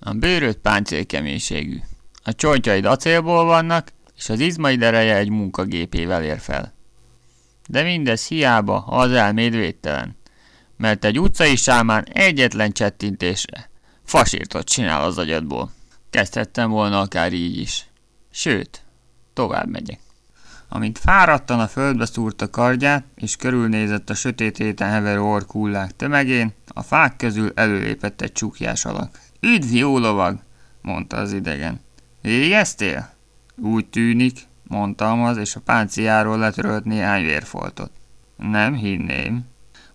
A bőröd páncélkeménységű. A csontjaid acélból vannak, és az izmaid ereje egy munkagépével ér fel. De mindez hiába, ha az elméd védtelen, mert egy utcai sámán egyetlen csettintésre fasírtot csinál az agyadból. Kezdhettem volna akár így is. Sőt, tovább megyek. Amint fáradtan a földbe szúrta kardját, és körülnézett a sötét héten heverő orkullák tömegén, a fák közül előlépett egy csukjás alak. Üdv, jó lovag! mondta az idegen. Végeztél? Úgy tűnik, mondtam az, és a pánciáról letörölt néhány vérfoltot. Nem hinném,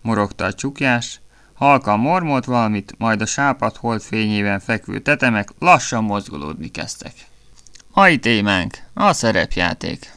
morogta a csukjás, halkan mormolt valamit, majd a sápat holdfényében fekvő tetemek lassan mozgolódni kezdtek. Mai témánk a szerepjáték.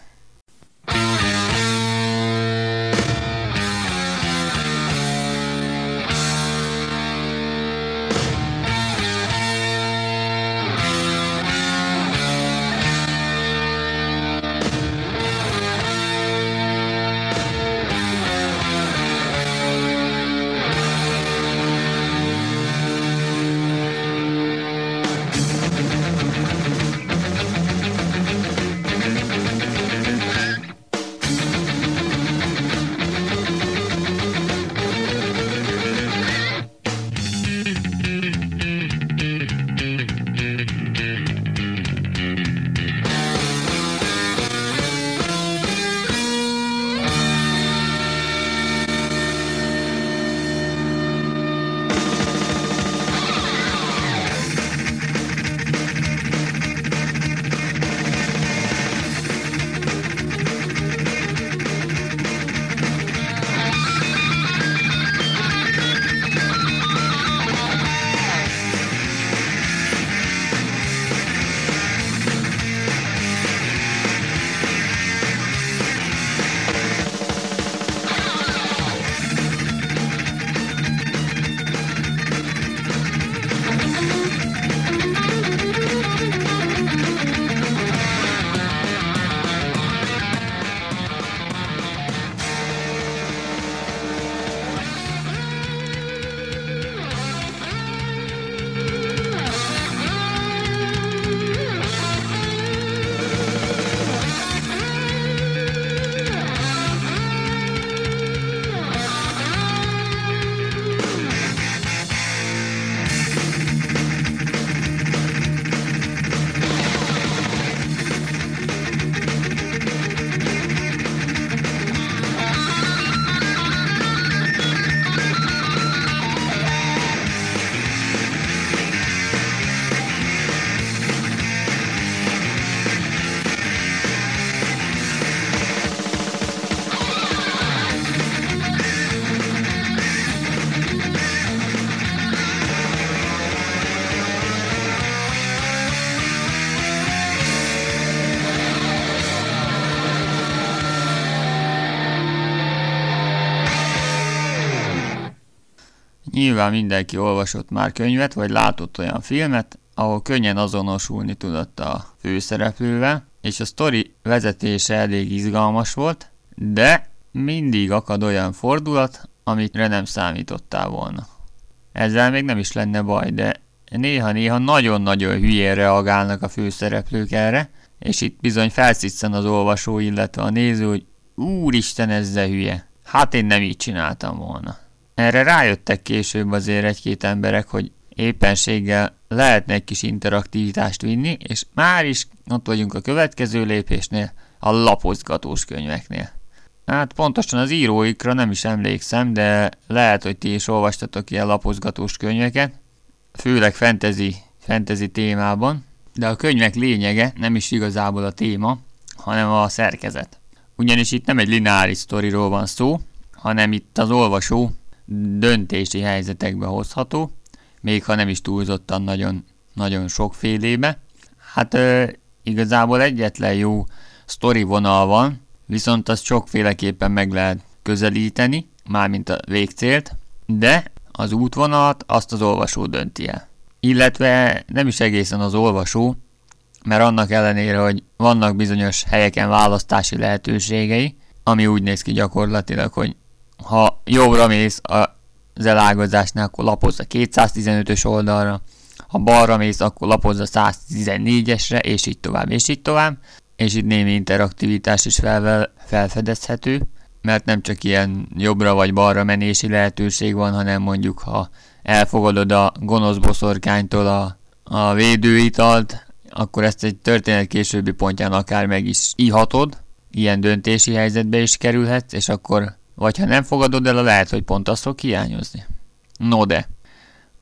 Nyilván mindenki olvasott már könyvet, vagy látott olyan filmet, ahol könnyen azonosulni tudott a főszereplővel, és a sztori vezetése elég izgalmas volt, de mindig akad olyan fordulat, amit nem számítottál volna. Ezzel még nem is lenne baj, de néha-néha nagyon-nagyon hülyén reagálnak a főszereplők erre, és itt bizony felszisszen az olvasó, illetve a néző, hogy úristen, ezzel hülye. Hát én nem így csináltam volna. Erre rájöttek később azért egy-két emberek, hogy éppenséggel lehetne egy kis interaktivitást vinni, és már is ott vagyunk a következő lépésnél, a lapozgatós könyveknél. Hát pontosan az íróikra nem is emlékszem, de lehet, hogy ti is olvastatok ilyen lapozgatós könyveket, főleg fantasy, fantasy témában, de a könyvek lényege nem is igazából a téma, hanem a szerkezet. Ugyanis itt nem egy lineáris sztoriról van szó, hanem itt az olvasó döntési helyzetekbe hozható, még ha nem is túlzottan nagyon, nagyon sokfélébe. Hát ö, igazából egyetlen jó sztori vonal van, viszont azt sokféleképpen meg lehet közelíteni, mármint a végcélt, de az útvonalat azt az olvasó dönti el. Illetve nem is egészen az olvasó, mert annak ellenére, hogy vannak bizonyos helyeken választási lehetőségei, ami úgy néz ki gyakorlatilag, hogy ha jobbra mész az elágazásnál, akkor lapozz a 215-ös oldalra, ha balra mész, akkor lapozz a 114-esre, és így tovább, és így tovább. És itt némi interaktivitás is fel, felfedezhető, mert nem csak ilyen jobbra vagy balra menési lehetőség van, hanem mondjuk ha elfogadod a gonosz boszorkánytól a, a védőitalt, akkor ezt egy történet későbbi pontján akár meg is ihatod, ilyen döntési helyzetbe is kerülhetsz, és akkor vagy ha nem fogadod el, lehet, hogy pont az fog hiányozni. No de,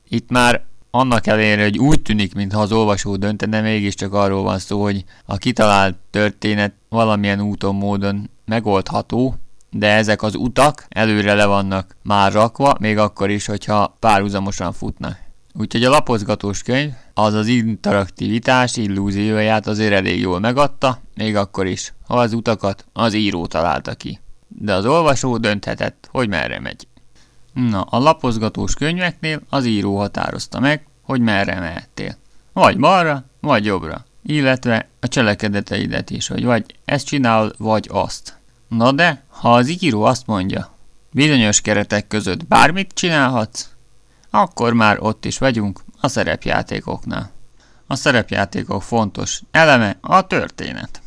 itt már annak ellenére, hogy úgy tűnik, mintha az olvasó döntene, mégiscsak arról van szó, hogy a kitalált történet valamilyen úton, módon megoldható, de ezek az utak előre le vannak már rakva, még akkor is, hogyha párhuzamosan futnak. Úgyhogy a lapozgatós könyv az az interaktivitás illúzióját azért elég jól megadta, még akkor is, ha az utakat az író találta ki. De az olvasó dönthetett, hogy merre megy. Na, a lapozgatós könyveknél az író határozta meg, hogy merre mehettél. Vagy balra, vagy jobbra. Illetve a cselekedeteidet is, hogy vagy ezt csinál, vagy azt. Na de, ha az író azt mondja, bizonyos keretek között bármit csinálhatsz, akkor már ott is vagyunk a szerepjátékoknál. A szerepjátékok fontos eleme a történet.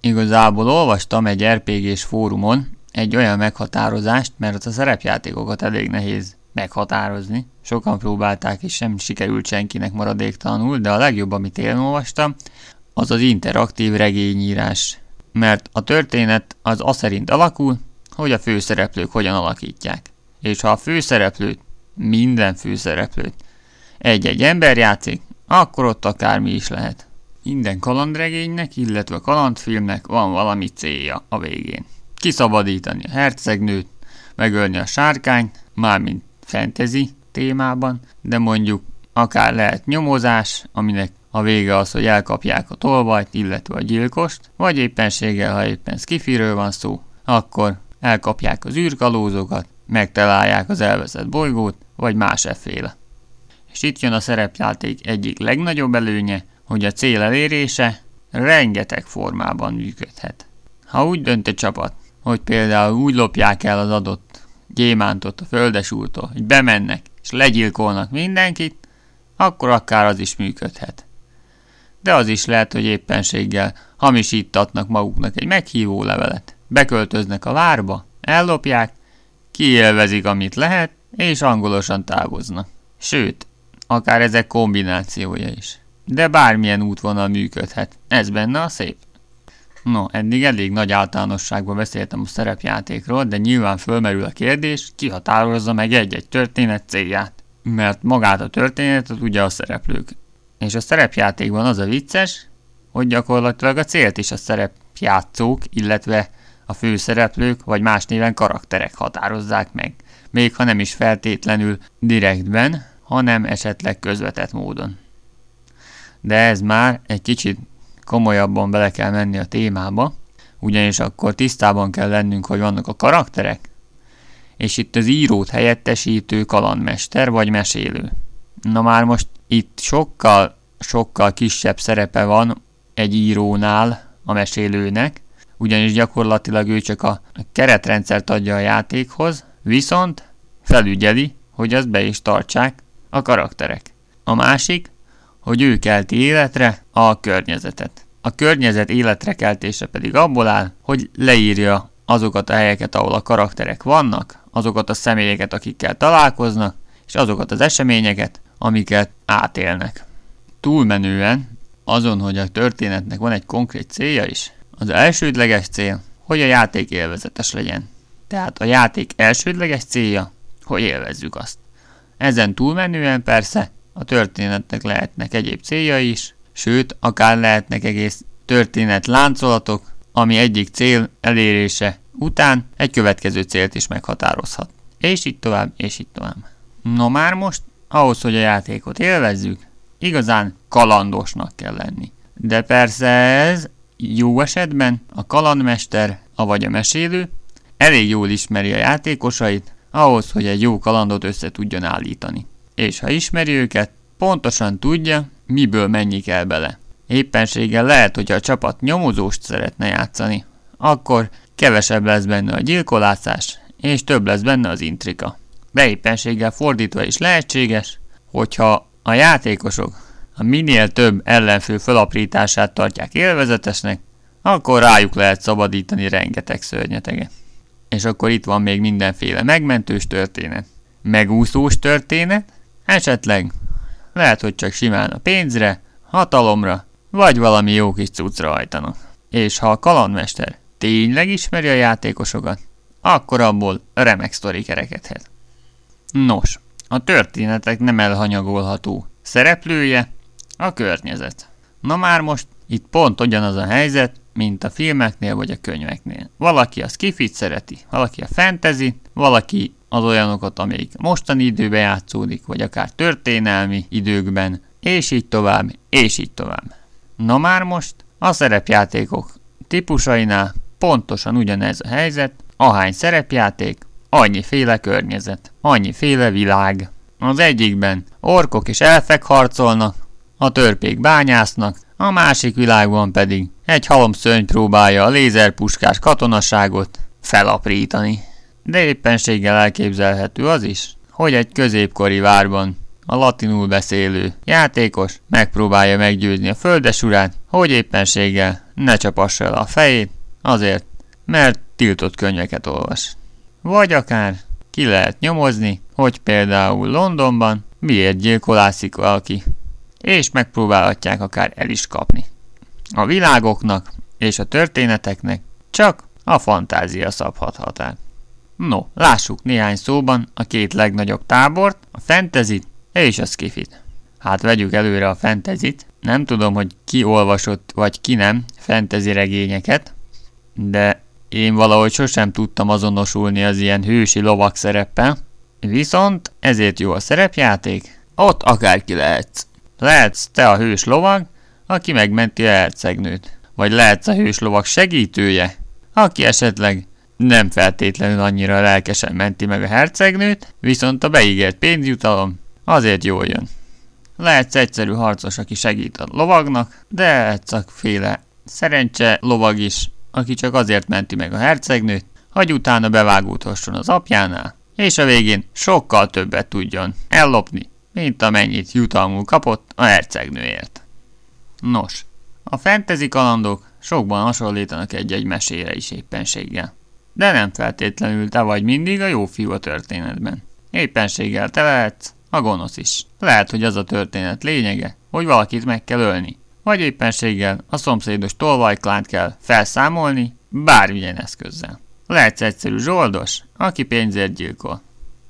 Igazából olvastam egy RPG-s fórumon egy olyan meghatározást, mert a szerepjátékokat elég nehéz meghatározni. Sokan próbálták, és sem sikerült senkinek maradéktalanul, de a legjobb, amit én olvastam, az az interaktív regényírás. Mert a történet az az szerint alakul, hogy a főszereplők hogyan alakítják. És ha a főszereplőt, minden főszereplőt egy-egy ember játszik, akkor ott akármi is lehet. Minden kalandregénynek, illetve kalandfilmnek van valami célja a végén. Kiszabadítani a hercegnőt, megölni a sárkányt, mármint fantasy témában, de mondjuk akár lehet nyomozás, aminek a vége az, hogy elkapják a tolvajt, illetve a gyilkost, vagy éppenséggel, ha éppen skifiről van szó, akkor elkapják az űrkalózokat, megtalálják az elveszett bolygót, vagy más efféle. És itt jön a szerepjáték egyik legnagyobb előnye, hogy a cél elérése rengeteg formában működhet. Ha úgy dönt a csapat, hogy például úgy lopják el az adott gyémántot a földesúrtól, hogy bemennek és legyilkolnak mindenkit, akkor akár az is működhet. De az is lehet, hogy éppenséggel hamisítatnak maguknak egy meghívó levelet, beköltöznek a várba, ellopják, kiélvezik, amit lehet, és angolosan távoznak. Sőt, akár ezek kombinációja is. De bármilyen útvonal működhet, ez benne a szép. No, eddig elég nagy általánosságban beszéltem a szerepjátékról, de nyilván fölmerül a kérdés, ki határozza meg egy-egy történet célját. Mert magát a történetet ugye a szereplők. És a szerepjátékban az a vicces, hogy gyakorlatilag a célt is a szerepjátszók, illetve a főszereplők, vagy más néven karakterek határozzák meg. Még ha nem is feltétlenül direktben, hanem esetleg közvetett módon. De ez már egy kicsit komolyabban bele kell menni a témába, ugyanis akkor tisztában kell lennünk, hogy vannak a karakterek, és itt az írót helyettesítő kalandmester vagy mesélő. Na már most itt sokkal, sokkal kisebb szerepe van egy írónál a mesélőnek, ugyanis gyakorlatilag ő csak a keretrendszert adja a játékhoz, viszont felügyeli, hogy azt be is tartsák a karakterek. A másik, hogy ő kelti életre a környezetet. A környezet életre keltése pedig abból áll, hogy leírja azokat a helyeket, ahol a karakterek vannak, azokat a személyeket, akikkel találkoznak, és azokat az eseményeket, amiket átélnek. Túlmenően azon, hogy a történetnek van egy konkrét célja is, az elsődleges cél, hogy a játék élvezetes legyen. Tehát a játék elsődleges célja, hogy élvezzük azt. Ezen túlmenően persze a történetnek lehetnek egyéb célja is, sőt, akár lehetnek egész történet láncolatok, ami egyik cél elérése után egy következő célt is meghatározhat. És így tovább, és így tovább. No már most, ahhoz, hogy a játékot élvezzük, igazán kalandosnak kell lenni. De persze ez jó esetben a kalandmester, avagy a mesélő elég jól ismeri a játékosait, ahhoz, hogy egy jó kalandot össze tudjon állítani. És ha ismeri őket, pontosan tudja, miből mennyi kell bele. Éppenséggel lehet, hogy a csapat nyomozóst szeretne játszani, akkor kevesebb lesz benne a gyilkolászás, és több lesz benne az intrika. De éppenséggel fordítva is lehetséges, hogyha a játékosok a minél több ellenfő felaprítását tartják élvezetesnek, akkor rájuk lehet szabadítani rengeteg szörnyeteget. És akkor itt van még mindenféle megmentős történet, megúszós történet, esetleg lehet, hogy csak simán a pénzre, hatalomra, vagy valami jó kis cuccra hajtanak. És ha a kalandmester tényleg ismeri a játékosokat, akkor abból remek sztori kerekedhet. Nos, a történetek nem elhanyagolható szereplője a környezet. Na már most itt pont ugyanaz a helyzet, mint a filmeknél vagy a könyveknél. Valaki a skifit szereti, valaki a fantasy, valaki az olyanokat, amelyik mostani időben játszódik, vagy akár történelmi időkben, és így tovább, és így tovább. Na már most a szerepjátékok típusainál pontosan ugyanez a helyzet, ahány szerepjáték, annyiféle környezet, annyiféle világ. Az egyikben orkok és elfek harcolnak, a törpék bányásznak, a másik világban pedig egy halomszörny próbálja a lézerpuskás katonaságot felaprítani. De éppenséggel elképzelhető az is, hogy egy középkori várban a latinul beszélő játékos megpróbálja meggyőzni a földesurát, hogy éppenséggel ne csapassa el a fejét, azért, mert tiltott könyveket olvas. Vagy akár ki lehet nyomozni, hogy például Londonban miért gyilkolászik valaki, és megpróbálhatják akár el is kapni. A világoknak és a történeteknek csak a fantázia szabhat határ. No, lássuk néhány szóban a két legnagyobb tábort, a fantasy és a skifit. Hát vegyük előre a fentezit. Nem tudom, hogy ki olvasott vagy ki nem fantasy regényeket, de én valahogy sosem tudtam azonosulni az ilyen hősi lovak szereppel. Viszont ezért jó a szerepjáték, ott akárki lehetsz. Lehetsz te a hős lovag, aki megmenti a hercegnőt. Vagy lehetsz a hős lovag segítője, aki esetleg nem feltétlenül annyira lelkesen menti meg a hercegnőt, viszont a beígért pénzjutalom azért jól jön. Lehetsz egyszerű harcos, aki segít a lovagnak, de lehetsz féle szerencse lovag is, aki csak azért menti meg a hercegnőt, hogy utána bevágódhasson az apjánál, és a végén sokkal többet tudjon ellopni, mint amennyit jutalmul kapott a hercegnőért. Nos, a fantasy kalandok sokban hasonlítanak egy-egy mesére is éppenséggel. De nem feltétlenül te vagy mindig a jó fiú a történetben. Éppenséggel te lehetsz a gonosz is. Lehet, hogy az a történet lényege, hogy valakit meg kell ölni. Vagy éppenséggel a szomszédos tolvajklánt kell felszámolni bármilyen eszközzel. Lehetsz egyszerű zsoldos, aki pénzért gyilkol.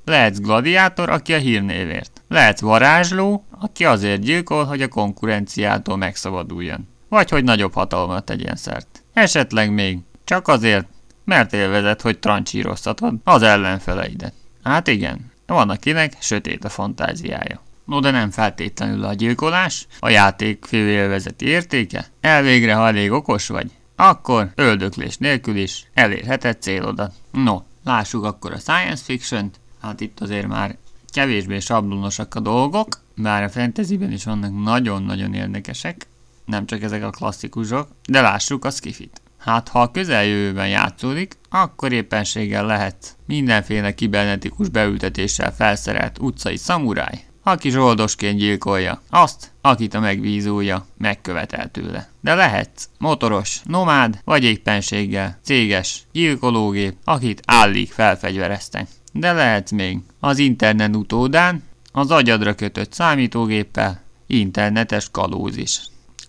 Lehetsz gladiátor, aki a hírnévért. Lehetsz varázsló, aki azért gyilkol, hogy a konkurenciától megszabaduljon. Vagy hogy nagyobb hatalmat tegyen szert. Esetleg még csak azért, mert élvezett, hogy trancsíroztatod az ellenfeleidet. Hát igen, van akinek sötét a fantáziája. No de nem feltétlenül a gyilkolás, a játék főélvezeti értéke. Elvégre, ha elég okos vagy, akkor öldöklés nélkül is elérheted célodat. No, lássuk akkor a science fiction-t. Hát itt azért már kevésbé sablonosak a dolgok, bár a fantasyben is vannak nagyon-nagyon érdekesek, nem csak ezek a klasszikusok, de lássuk a skifit. Hát ha a közeljövőben játszódik, akkor éppenséggel lehet mindenféle kibernetikus beültetéssel felszerelt utcai szamuráj, aki zsoldosként gyilkolja azt, akit a megbízója megkövetel tőle. De lehet motoros, nomád, vagy éppenséggel céges gyilkológép, akit állig felfegyvereztek. De lehet még az internet utódán, az agyadra kötött számítógéppel, internetes kalóz is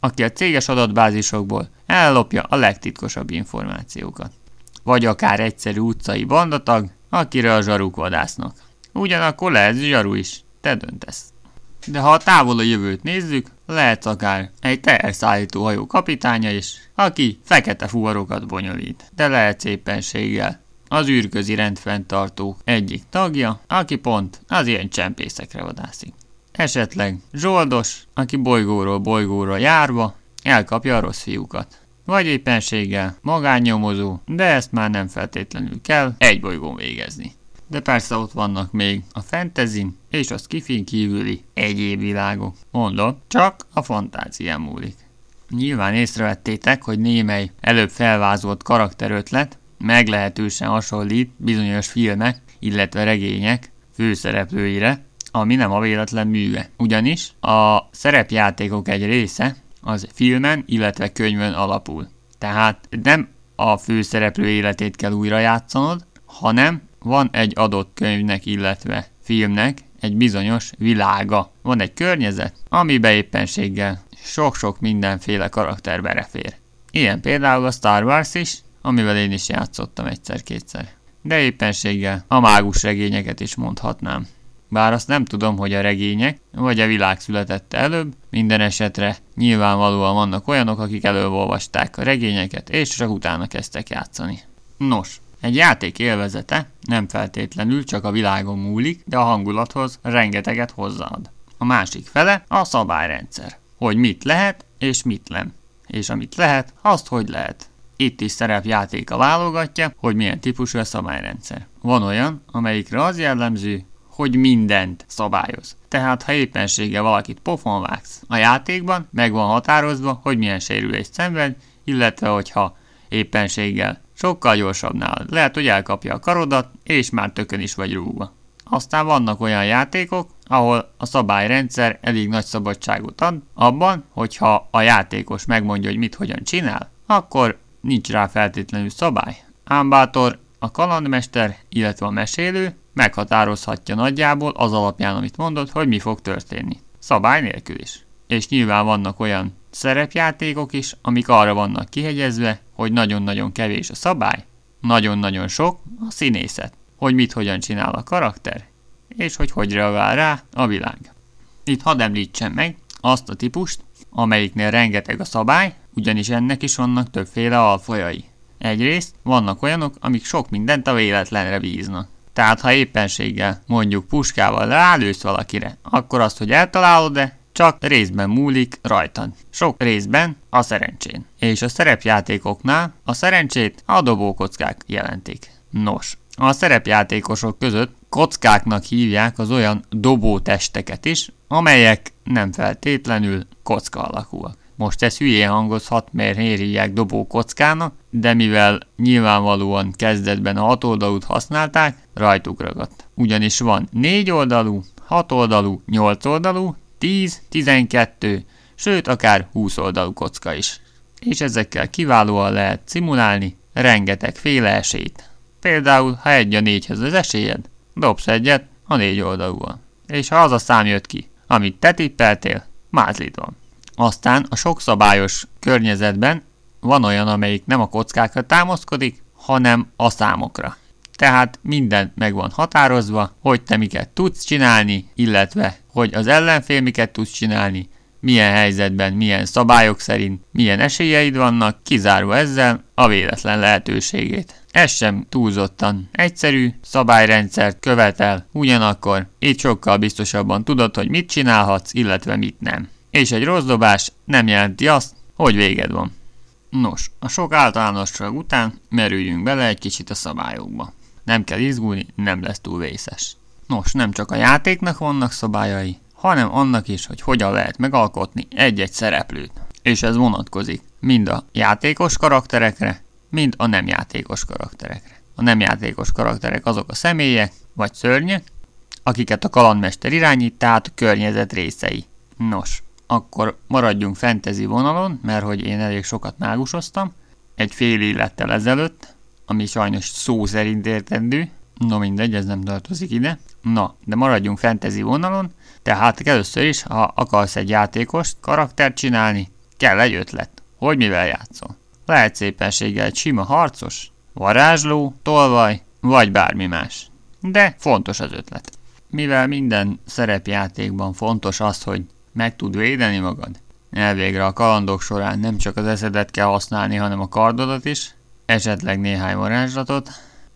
aki a céges adatbázisokból ellopja a legtitkosabb információkat. Vagy akár egyszerű utcai bandatag, akire a zsaruk vadásznak. Ugyanakkor lehet zsaru is, te döntesz. De ha a távol a jövőt nézzük, lehet akár egy teherszállító hajó kapitánya is, aki fekete fuvarokat bonyolít, de lehet éppenséggel az űrközi rendfenntartó egyik tagja, aki pont az ilyen csempészekre vadászik. Esetleg zsoldos, aki bolygóról bolygóra járva elkapja a rossz fiúkat. Vagy éppenséggel magánnyomozó, de ezt már nem feltétlenül kell egy bolygón végezni. De persze ott vannak még a fantasy és a skifin kívüli egyéb világok. Mondom, csak a fantázián múlik. Nyilván észrevettétek, hogy némely előbb felvázolt karakterötlet meglehetősen hasonlít bizonyos filmek, illetve regények főszereplőire, ami nem a véletlen műve. Ugyanis a szerepjátékok egy része az filmen, illetve könyvön alapul. Tehát nem a főszereplő életét kell újra játszanod, hanem van egy adott könyvnek, illetve filmnek egy bizonyos világa. Van egy környezet, amibe éppenséggel sok-sok mindenféle karakter belefér. Ilyen például a Star Wars is, amivel én is játszottam egyszer-kétszer. De éppenséggel a mágus regényeket is mondhatnám. Bár azt nem tudom, hogy a regények, vagy a világ született előbb, minden esetre nyilvánvalóan vannak olyanok, akik előolvasták a regényeket, és csak utána kezdtek játszani. Nos, egy játék élvezete nem feltétlenül csak a világon múlik, de a hangulathoz rengeteget hozzáad. A másik fele a szabályrendszer. Hogy mit lehet és mit nem. És amit lehet, azt hogy lehet. Itt is szerepjátéka válogatja, hogy milyen típusú a szabályrendszer. Van olyan, amelyikre az jellemző, hogy mindent szabályoz. Tehát ha éppenséggel valakit pofon vágsz a játékban, meg van határozva, hogy milyen sérülést szenved, illetve hogyha éppenséggel sokkal gyorsabb nálad. Lehet, hogy elkapja a karodat, és már tökön is vagy rúgva. Aztán vannak olyan játékok, ahol a szabályrendszer elég nagy szabadságot ad, abban, hogyha a játékos megmondja, hogy mit hogyan csinál, akkor nincs rá feltétlenül szabály. Ámbátor, a kalandmester, illetve a mesélő meghatározhatja nagyjából az alapján, amit mondod, hogy mi fog történni. Szabály nélkül is. És nyilván vannak olyan szerepjátékok is, amik arra vannak kihegyezve, hogy nagyon-nagyon kevés a szabály, nagyon-nagyon sok a színészet, hogy mit hogyan csinál a karakter, és hogy hogy reagál rá a világ. Itt hadd említsem meg azt a típust, amelyiknél rengeteg a szabály, ugyanis ennek is vannak többféle alfajai. Egyrészt vannak olyanok, amik sok mindent a véletlenre bíznak. Tehát ha éppenséggel mondjuk puskával rálősz valakire, akkor azt, hogy eltalálod-e, csak részben múlik rajtad. Sok részben a szerencsén. És a szerepjátékoknál a szerencsét a dobókockák jelentik. Nos, a szerepjátékosok között kockáknak hívják az olyan dobótesteket is, amelyek nem feltétlenül kocka alakúak. Most ez hülyén hangozhat, mert hírják dobó kockának, de mivel nyilvánvalóan kezdetben a hat oldalút használták, rajtuk ragadt. Ugyanis van négy oldalú, hat oldalú, nyolc oldalú, 10, 12, sőt akár 20 oldalú kocka is. És ezekkel kiválóan lehet szimulálni rengeteg féle esélyt. Például, ha egy a négyhez az esélyed, dobsz egyet a négy oldalúan. És ha az a szám jött ki, amit te tippeltél, mázlid van. Aztán a sokszabályos környezetben van olyan, amelyik nem a kockákra támaszkodik, hanem a számokra. Tehát minden meg van határozva, hogy te miket tudsz csinálni, illetve hogy az ellenfél miket tudsz csinálni, milyen helyzetben, milyen szabályok szerint, milyen esélyeid vannak, kizárva ezzel a véletlen lehetőségét. Ez sem túlzottan egyszerű, szabályrendszert követel, ugyanakkor itt sokkal biztosabban tudod, hogy mit csinálhatsz, illetve mit nem. És egy rossz dobás nem jelenti azt, hogy véged van. Nos, a sok általánosság után merüljünk bele egy kicsit a szabályokba. Nem kell izgulni, nem lesz túl vészes. Nos, nem csak a játéknak vannak szabályai, hanem annak is, hogy hogyan lehet megalkotni egy-egy szereplőt. És ez vonatkozik mind a játékos karakterekre, mind a nem játékos karakterekre. A nem játékos karakterek azok a személyek, vagy szörnyek, akiket a kalandmester irányít, tehát a környezet részei. Nos, akkor maradjunk fantasy vonalon, mert hogy én elég sokat mágusoztam, egy fél élettel ezelőtt, ami sajnos szó szerint értendő, no mindegy, ez nem tartozik ide. Na, de maradjunk fantasy vonalon, tehát először is, ha akarsz egy játékost, karaktert csinálni, kell egy ötlet, hogy mivel játszol. Lehet szépenséggel egy sima harcos, varázsló, tolvaj, vagy bármi más. De fontos az ötlet. Mivel minden szerepjátékban fontos az, hogy meg tud védeni magad, elvégre a kalandok során nem csak az eszedet kell használni, hanem a kardodat is, esetleg néhány varázslatot,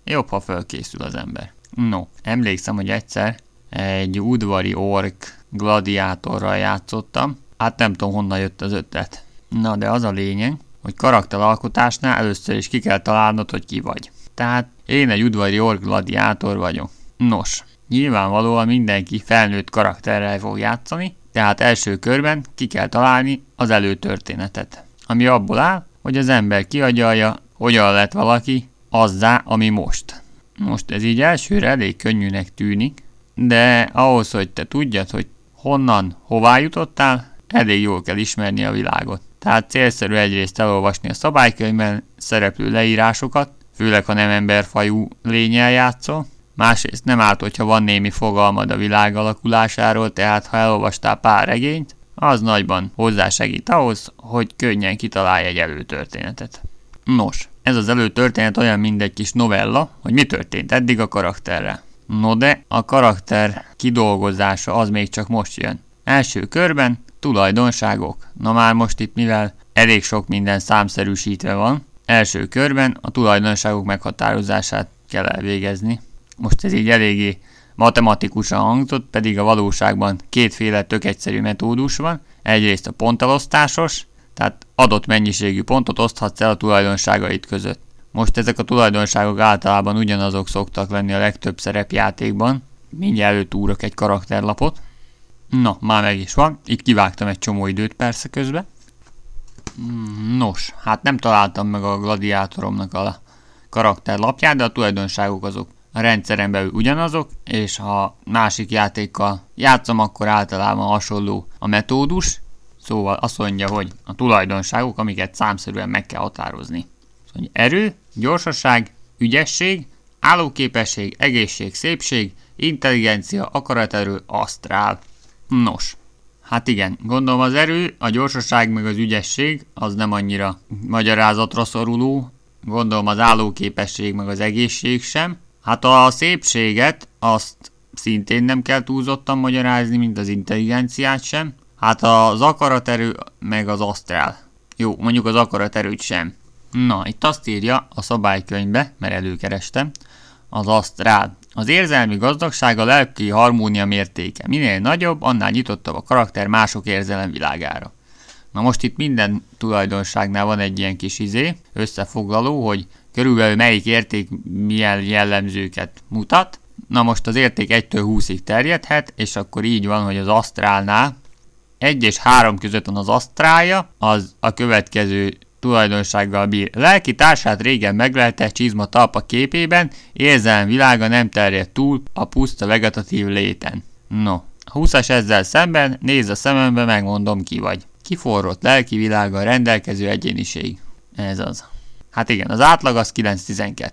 jobb, ha fölkészül az ember. No, emlékszem, hogy egyszer egy udvari ork gladiátorral játszottam, hát nem tudom honnan jött az ötlet. Na, de az a lényeg, hogy karakteralkotásnál először is ki kell találnod, hogy ki vagy. Tehát én egy udvari ork gladiátor vagyok. Nos, nyilvánvalóan mindenki felnőtt karakterrel fog játszani, tehát első körben ki kell találni az előtörténetet, ami abból áll, hogy az ember kiagyalja, hogyan lett valaki azzá, ami most. Most ez így elsőre elég könnyűnek tűnik, de ahhoz, hogy te tudjad, hogy honnan, hová jutottál, elég jól kell ismerni a világot. Tehát célszerű egyrészt elolvasni a szabálykönyvben szereplő leírásokat, főleg ha nem emberfajú lényel játszol, Másrészt nem árt, hogyha van némi fogalmad a világ alakulásáról, tehát ha elolvastál pár regényt, az nagyban hozzásegít ahhoz, hogy könnyen kitalálj egy előtörténetet. Nos, ez az előtörténet olyan, mint egy kis novella, hogy mi történt eddig a karakterrel. No de a karakter kidolgozása az még csak most jön. Első körben tulajdonságok. Na már most itt mivel elég sok minden számszerűsítve van, első körben a tulajdonságok meghatározását kell elvégezni. Most ez így eléggé matematikusan hangzott, pedig a valóságban kétféle tök egyszerű metódus van. Egyrészt a pontelosztásos, tehát adott mennyiségű pontot oszthatsz el a tulajdonságait között. Most ezek a tulajdonságok általában ugyanazok szoktak lenni a legtöbb szerepjátékban. Mindjárt előtúrok egy karakterlapot. Na, már meg is van. Itt kivágtam egy csomó időt persze közben. Nos, hát nem találtam meg a gladiátoromnak a karakterlapját, de a tulajdonságok azok a rendszeren belül ugyanazok, és ha másik játékkal játszom, akkor általában hasonló a metódus, szóval azt mondja, hogy a tulajdonságok, amiket számszerűen meg kell határozni. Szóval erő, gyorsaság, ügyesség, állóképesség, egészség, szépség, intelligencia, akaraterő, asztrál. Nos, hát igen, gondolom az erő, a gyorsaság meg az ügyesség az nem annyira magyarázatra szoruló, gondolom az állóképesség meg az egészség sem, Hát a szépséget azt szintén nem kell túlzottan magyarázni, mint az intelligenciát sem. Hát az akaraterő meg az asztrál. Jó, mondjuk az akaraterőt sem. Na, itt azt írja a szabálykönyvbe, mert előkerestem, az asztrál. Az érzelmi gazdagság a lelki harmónia mértéke. Minél nagyobb, annál nyitottabb a karakter mások érzelem világára. Na most itt minden tulajdonságnál van egy ilyen kis izé, összefoglaló, hogy körülbelül melyik érték milyen jellemzőket mutat. Na most az érték 1-től 20-ig terjedhet, és akkor így van, hogy az asztrálnál 1 és 3 között van az asztrálja, az a következő tulajdonsággal bír. Lelki társát régen meglelte csizma talpa képében, érzelem világa nem terjed túl a puszta vegetatív léten. No, a 20-as ezzel szemben, nézz a szemembe, megmondom ki vagy. Kiforrott lelki világa rendelkező egyéniség. Ez az. Hát igen, az átlag az 9-12.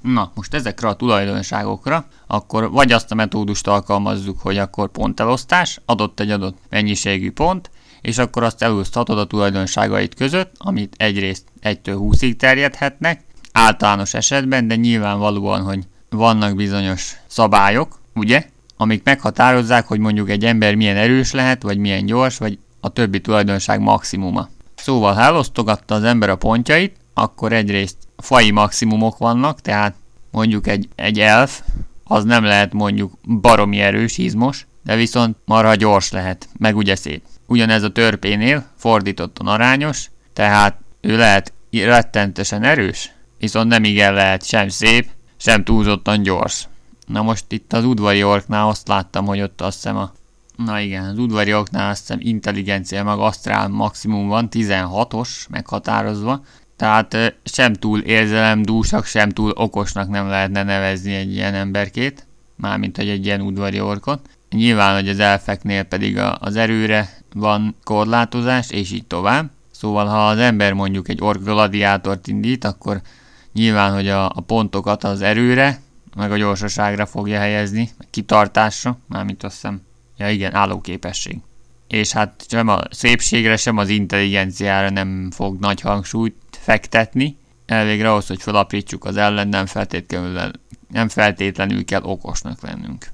Na, most ezekre a tulajdonságokra, akkor vagy azt a metódust alkalmazzuk, hogy akkor pontelosztás, adott egy adott mennyiségű pont, és akkor azt eloszthatod a tulajdonságait között, amit egyrészt 1-től 20-ig terjedhetnek, általános esetben, de nyilvánvalóan, hogy vannak bizonyos szabályok, ugye, amik meghatározzák, hogy mondjuk egy ember milyen erős lehet, vagy milyen gyors, vagy a többi tulajdonság maximuma. Szóval, ha elosztogatta az ember a pontjait, akkor egyrészt fai maximumok vannak, tehát mondjuk egy, egy elf, az nem lehet mondjuk baromi erős, izmos, de viszont marha gyors lehet, meg ugye szép. Ugyanez a törpénél fordítottan arányos, tehát ő lehet rettentesen erős, viszont nem igen lehet sem szép, sem túlzottan gyors. Na most itt az udvari orknál azt láttam, hogy ott azt hiszem a Na igen, az udvari orknál azt hiszem intelligencia meg asztrál maximum van, 16-os meghatározva, tehát sem túl érzelemdúsak, sem túl okosnak nem lehetne nevezni egy ilyen emberkét, mármint hogy egy ilyen udvari orkot. Nyilván, hogy az elfeknél pedig az erőre van korlátozás, és így tovább. Szóval, ha az ember mondjuk egy ork gladiátort indít, akkor nyilván, hogy a, a pontokat az erőre, meg a gyorsaságra fogja helyezni, meg kitartásra, mármint azt hiszem, ja igen, állóképesség. És hát sem a szépségre, sem az intelligenciára nem fog nagy hangsúlyt fektetni, elvégre ahhoz, hogy felaprítsuk az ellen, nem feltétlenül, nem feltétlenül kell okosnak lennünk.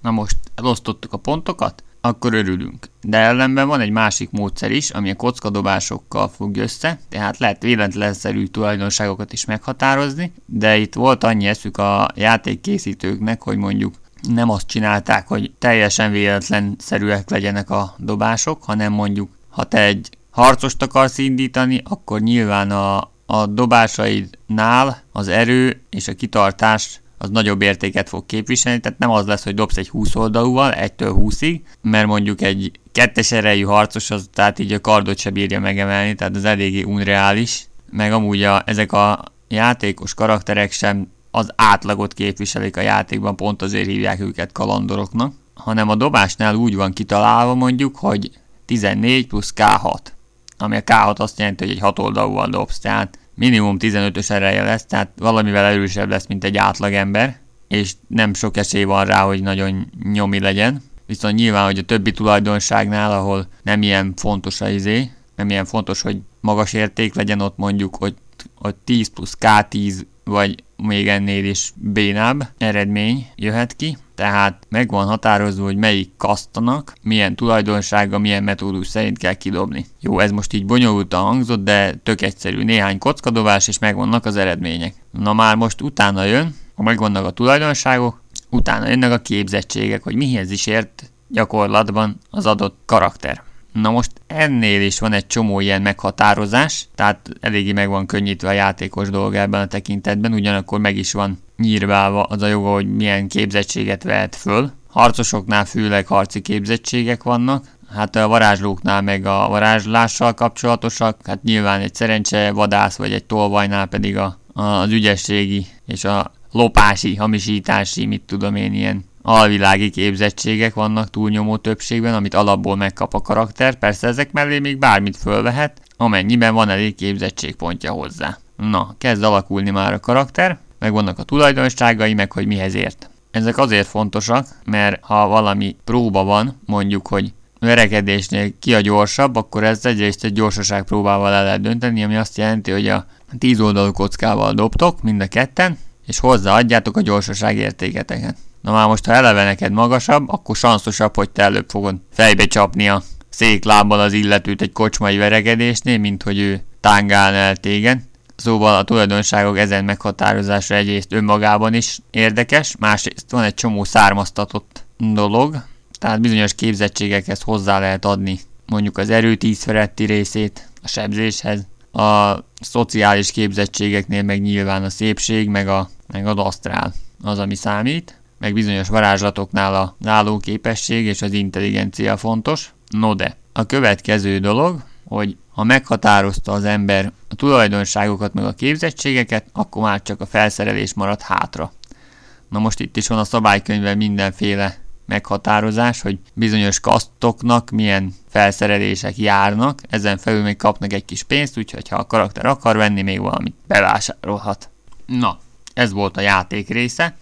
Na most elosztottuk a pontokat, akkor örülünk. De ellenben van egy másik módszer is, ami a kockadobásokkal fog össze, tehát lehet véletlenszerű tulajdonságokat is meghatározni, de itt volt annyi eszük a játékkészítőknek, hogy mondjuk nem azt csinálták, hogy teljesen véletlenszerűek legyenek a dobások, hanem mondjuk ha te egy harcost akarsz indítani, akkor nyilván a, a dobásaidnál az erő és a kitartás az nagyobb értéket fog képviselni, tehát nem az lesz, hogy dobsz egy 20 oldalúval, 1-től 20-ig, mert mondjuk egy kettes erejű harcos, az tehát így a kardot se bírja megemelni, tehát az eléggé unreális, meg amúgy a, ezek a játékos karakterek sem az átlagot képviselik a játékban, pont azért hívják őket kalandoroknak, hanem a dobásnál úgy van kitalálva mondjuk, hogy 14 plusz K6, ami a K6 azt jelenti, hogy egy hatoldalúval dobsz, tehát minimum 15-ös ereje lesz, tehát valamivel erősebb lesz, mint egy átlagember, és nem sok esély van rá, hogy nagyon nyomi legyen. Viszont nyilván, hogy a többi tulajdonságnál, ahol nem ilyen fontos a izé, nem ilyen fontos, hogy magas érték legyen, ott mondjuk, hogy, hogy 10 plusz K10, vagy még ennél is bénább eredmény jöhet ki. Tehát meg van határozva, hogy melyik kasztanak, milyen tulajdonsága, milyen metódus szerint kell kidobni. Jó, ez most így bonyolultan hangzott, de tök egyszerű. Néhány kockadobás, és megvannak az eredmények. Na már most utána jön, ha megvannak a tulajdonságok, utána jönnek a képzettségek, hogy mihez is ért gyakorlatban az adott karakter. Na most ennél is van egy csomó ilyen meghatározás, tehát eléggé meg van könnyítve a játékos dolga ebben a tekintetben, ugyanakkor meg is van nyírválva az a joga, hogy milyen képzettséget vehet föl. Harcosoknál főleg harci képzettségek vannak, hát a varázslóknál meg a varázslással kapcsolatosak, hát nyilván egy szerencse vadász vagy egy tolvajnál pedig a, a, az ügyességi és a lopási, hamisítási, mit tudom én, ilyen alvilági képzettségek vannak túlnyomó többségben, amit alapból megkap a karakter, persze ezek mellé még bármit fölvehet, amennyiben van elég képzettségpontja hozzá. Na, kezd alakulni már a karakter, meg vannak a tulajdonságai, meg hogy mihez ért. Ezek azért fontosak, mert ha valami próba van, mondjuk, hogy verekedésnél ki a gyorsabb, akkor ez egyrészt egy gyorsaság próbával el lehet dönteni, ami azt jelenti, hogy a 10 oldalú kockával dobtok, mind a ketten, és hozzáadjátok a gyorsaság értéketeket. Na már most, ha eleve neked magasabb, akkor sanszosabb, hogy te előbb fogod fejbe csapni a széklábbal az illetőt egy kocsmai veregedésnél, mint hogy ő tángálna el téged. Szóval a tulajdonságok ezen meghatározása egyrészt önmagában is érdekes, másrészt van egy csomó származtatott dolog, tehát bizonyos képzettségekhez hozzá lehet adni mondjuk az erő 10 feletti részét a sebzéshez, a szociális képzettségeknél meg nyilván a szépség, meg a, meg a asztrál az, ami számít, meg bizonyos varázslatoknál a álló képesség és az intelligencia fontos. No de, a következő dolog, hogy ha meghatározta az ember a tulajdonságokat meg a képzettségeket, akkor már csak a felszerelés marad hátra. Na most itt is van a szabálykönyvben mindenféle meghatározás, hogy bizonyos kasztoknak milyen felszerelések járnak, ezen felül még kapnak egy kis pénzt, úgyhogy ha a karakter akar venni, még valamit bevásárolhat. Na, ez volt a játék része,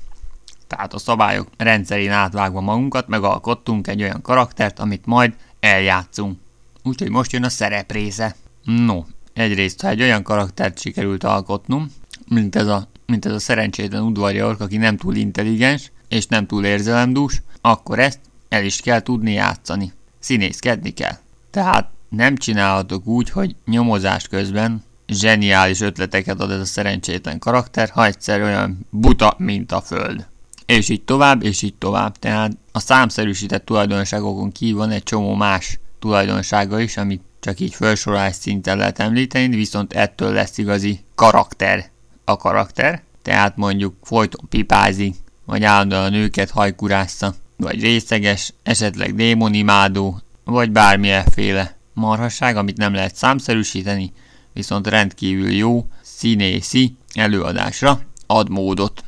tehát a szabályok rendszerén átvágva magunkat, megalkottunk egy olyan karaktert, amit majd eljátszunk. Úgyhogy most jön a szerep része. No, egyrészt, ha egy olyan karaktert sikerült alkotnum, mint ez a, mint ez a szerencsétlen udvarjork, aki nem túl intelligens, és nem túl érzelemdús, akkor ezt el is kell tudni játszani. Színészkedni kell. Tehát nem csinálhatok úgy, hogy nyomozás közben zseniális ötleteket ad ez a szerencsétlen karakter, ha egyszer olyan buta, mint a föld. És így tovább, és így tovább. Tehát a számszerűsített tulajdonságokon kívül van egy csomó más tulajdonsága is, amit csak így felsorolás szinten lehet említeni, viszont ettől lesz igazi karakter a karakter. Tehát mondjuk folyton pipázik, vagy állandóan nőket hajkurásza, vagy részeges, esetleg démonimádó, vagy bármilyenféle marhasság, amit nem lehet számszerűsíteni, viszont rendkívül jó színészi előadásra ad módot.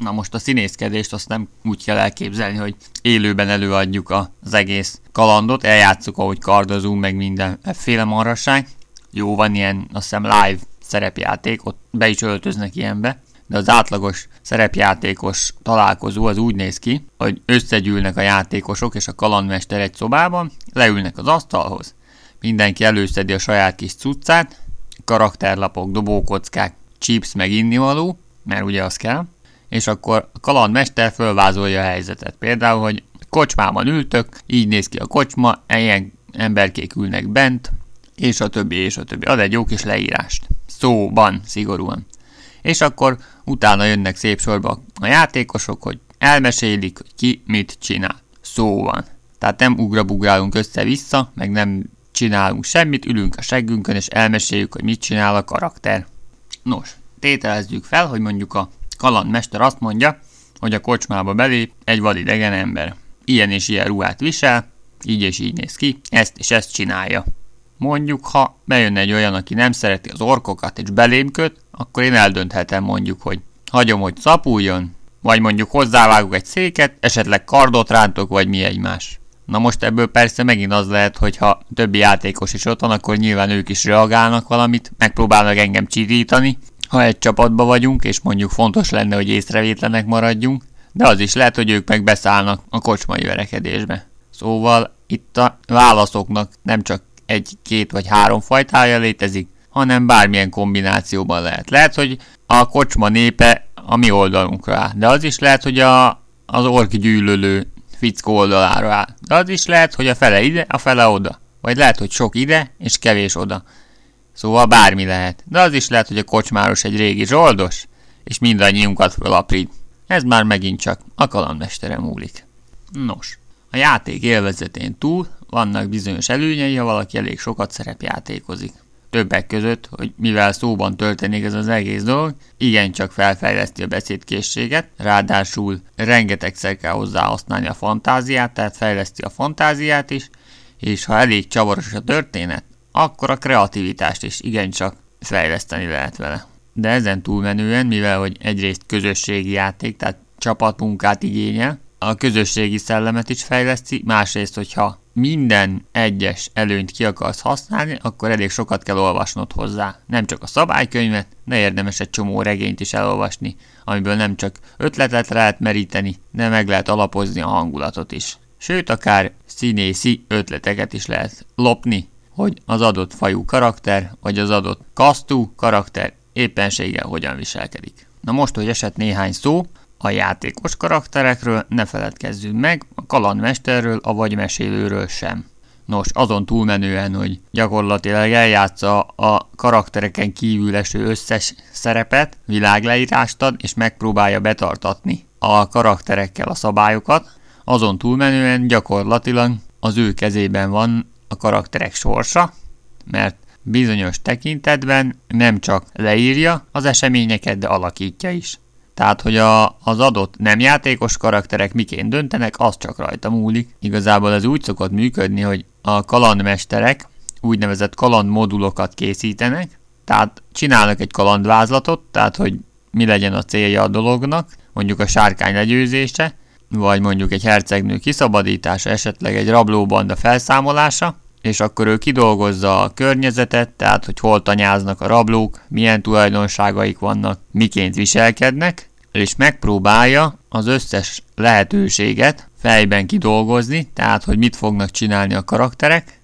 Na most a színészkedést azt nem úgy kell elképzelni, hogy élőben előadjuk az egész kalandot, eljátszuk, ahogy kardozunk, meg mindenféle marhasság. Jó, van ilyen, azt hiszem live szerepjáték, ott be is öltöznek ilyenbe, de az átlagos szerepjátékos találkozó az úgy néz ki, hogy összegyűlnek a játékosok és a kalandmester egy szobában, leülnek az asztalhoz, mindenki előszedi a saját kis cuccát, karakterlapok, dobókockák, chips meg innivaló, mert ugye az kell, és akkor a kalandmester fölvázolja a helyzetet. Például, hogy kocsmában ültök, így néz ki a kocsma, ilyen emberkék ülnek bent, és a többi, és a többi. Ad egy jó kis leírást. Szóban, szigorúan és akkor utána jönnek szép sorba a játékosok, hogy elmesélik, hogy ki mit csinál. Szó van. Tehát nem ugrabugrálunk össze-vissza, meg nem csinálunk semmit, ülünk a seggünkön, és elmeséljük, hogy mit csinál a karakter. Nos, tételezzük fel, hogy mondjuk a kalandmester azt mondja, hogy a kocsmába belép egy vadidegen ember. Ilyen és ilyen ruhát visel, így és így néz ki, ezt és ezt csinálja. Mondjuk, ha bejön egy olyan, aki nem szereti az orkokat és belém köt, akkor én eldönthetem mondjuk, hogy hagyom, hogy szapuljon, vagy mondjuk hozzávágok egy széket, esetleg kardot rántok, vagy mi egymás. Na most ebből persze megint az lehet, hogy ha többi játékos is ott van, akkor nyilván ők is reagálnak valamit, megpróbálnak engem csirítani, ha egy csapatba vagyunk, és mondjuk fontos lenne, hogy észrevétlenek maradjunk, de az is lehet, hogy ők meg beszállnak a kocsmai verekedésbe. Szóval itt a válaszoknak nem csak egy, két vagy három fajtája létezik, hanem bármilyen kombinációban lehet. Lehet, hogy a kocsma népe a mi oldalunkra áll, de az is lehet, hogy a, az ork gyűlölő fickó oldalára áll. De az is lehet, hogy a fele ide, a fele oda. Vagy lehet, hogy sok ide, és kevés oda. Szóval bármi lehet. De az is lehet, hogy a kocsmáros egy régi zsoldos, és mindannyiunkat felaprít. Ez már megint csak a kalandmestere múlik. Nos, a játék élvezetén túl vannak bizonyos előnyei, ha valaki elég sokat szerepjátékozik. Többek között, hogy mivel szóban történik ez az egész dolog, igencsak felfejleszti a beszédkészséget, ráadásul rengetegszer kell hozzá használni a fantáziát, tehát fejleszti a fantáziát is, és ha elég csavaros a történet, akkor a kreativitást is igencsak fejleszteni lehet vele. De ezen túlmenően, mivel hogy egyrészt közösségi játék, tehát csapatmunkát igényel, a közösségi szellemet is fejleszti, másrészt, hogyha minden egyes előnyt ki akarsz használni, akkor elég sokat kell olvasnod hozzá. Nem csak a szabálykönyvet, de érdemes egy csomó regényt is elolvasni, amiből nem csak ötletet lehet meríteni, de meg lehet alapozni a hangulatot is. Sőt, akár színészi ötleteket is lehet lopni, hogy az adott fajú karakter, vagy az adott kasztú karakter éppenséggel hogyan viselkedik. Na most, hogy esett néhány szó, a játékos karakterekről ne feledkezzünk meg, a kalandmesterről, a vagy mesélőről sem. Nos, azon túlmenően, hogy gyakorlatilag eljátsza a karaktereken kívül eső összes szerepet, világleírást ad, és megpróbálja betartatni a karakterekkel a szabályokat, azon túlmenően gyakorlatilag az ő kezében van a karakterek sorsa, mert bizonyos tekintetben nem csak leírja az eseményeket, de alakítja is. Tehát, hogy a, az adott nem játékos karakterek miként döntenek, az csak rajta múlik. Igazából ez úgy szokott működni, hogy a kalandmesterek úgynevezett kalandmodulokat készítenek, tehát csinálnak egy kalandvázlatot, tehát hogy mi legyen a célja a dolognak, mondjuk a sárkány legyőzése, vagy mondjuk egy hercegnő kiszabadítása, esetleg egy rablóbanda felszámolása, és akkor ő kidolgozza a környezetet, tehát hogy hol tanyáznak a rablók, milyen tulajdonságaik vannak, miként viselkednek, és megpróbálja az összes lehetőséget fejben kidolgozni, tehát hogy mit fognak csinálni a karakterek,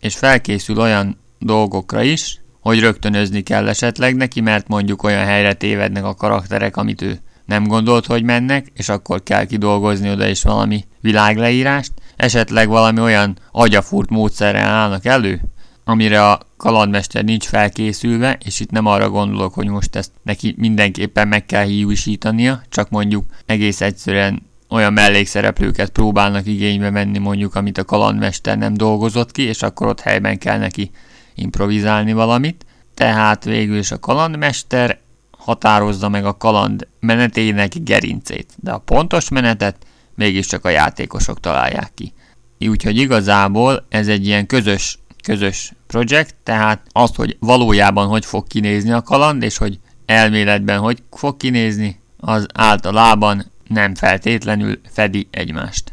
és felkészül olyan dolgokra is, hogy rögtönözni kell esetleg neki, mert mondjuk olyan helyre tévednek a karakterek, amit ő nem gondolt, hogy mennek, és akkor kell kidolgozni oda is valami világleírást, esetleg valami olyan agyafúrt módszerrel állnak elő, amire a kalandmester nincs felkészülve, és itt nem arra gondolok, hogy most ezt neki mindenképpen meg kell hiúsítania, csak mondjuk egész egyszerűen olyan mellékszereplőket próbálnak igénybe menni mondjuk, amit a kalandmester nem dolgozott ki, és akkor ott helyben kell neki improvizálni valamit. Tehát végül is a kalandmester határozza meg a kaland menetének gerincét, de a pontos menetet mégiscsak a játékosok találják ki. Úgyhogy igazából ez egy ilyen közös, közös projekt, tehát az, hogy valójában hogy fog kinézni a kaland, és hogy elméletben hogy fog kinézni, az általában nem feltétlenül fedi egymást.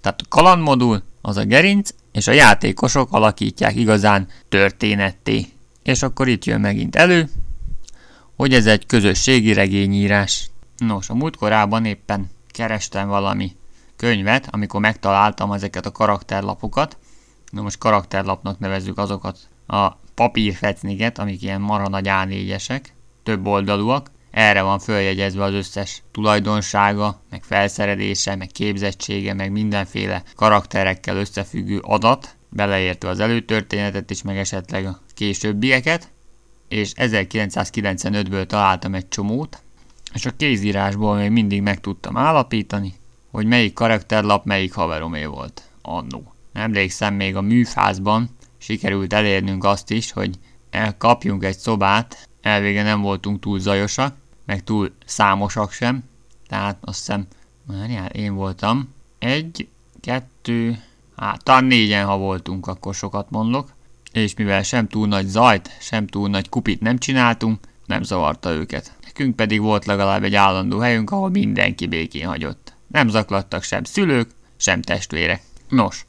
Tehát a kalandmodul az a gerinc, és a játékosok alakítják igazán történetté. És akkor itt jön megint elő, hogy ez egy közösségi regényírás. Nos, a múltkorában éppen kerestem valami könyvet, amikor megtaláltam ezeket a karakterlapokat. Na most karakterlapnak nevezzük azokat a papírfecniket, amik ilyen mara nagy A4-esek, több oldalúak. Erre van följegyezve az összes tulajdonsága, meg felszerelése, meg képzettsége, meg mindenféle karakterekkel összefüggő adat, beleértve az előtörténetet is, meg esetleg a későbbieket és 1995-ből találtam egy csomót, és a kézírásból még mindig meg tudtam állapítani, hogy melyik karakterlap melyik haveromé volt annó. Emlékszem, még a műfázban sikerült elérnünk azt is, hogy elkapjunk egy szobát, elvége nem voltunk túl zajosak, meg túl számosak sem, tehát azt hiszem, várjál, én voltam, egy, kettő, hát talán négyen, ha voltunk, akkor sokat mondok, és mivel sem túl nagy zajt, sem túl nagy kupit nem csináltunk, nem zavarta őket. Nekünk pedig volt legalább egy állandó helyünk, ahol mindenki békén hagyott. Nem zaklattak sem szülők, sem testvérek. Nos,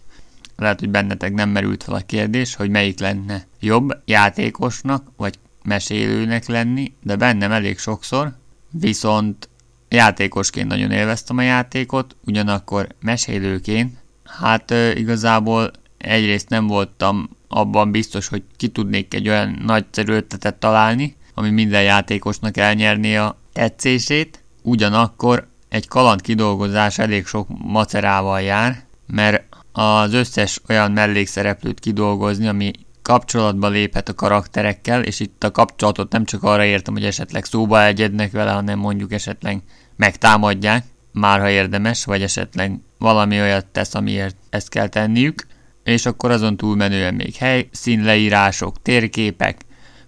lehet, hogy bennetek nem merült fel a kérdés, hogy melyik lenne jobb játékosnak vagy mesélőnek lenni, de bennem elég sokszor, viszont játékosként nagyon élveztem a játékot, ugyanakkor mesélőként, hát igazából egyrészt nem voltam abban biztos, hogy ki tudnék egy olyan nagyszerű ötletet találni, ami minden játékosnak elnyerni a tetszését, ugyanakkor egy kaland kidolgozás elég sok macerával jár, mert az összes olyan mellékszereplőt kidolgozni, ami kapcsolatba léphet a karakterekkel, és itt a kapcsolatot nem csak arra értem, hogy esetleg szóba egyednek vele, hanem mondjuk esetleg megtámadják, már ha érdemes, vagy esetleg valami olyat tesz, amiért ezt kell tenniük, és akkor azon túlmenően még helyszínleírások, térképek,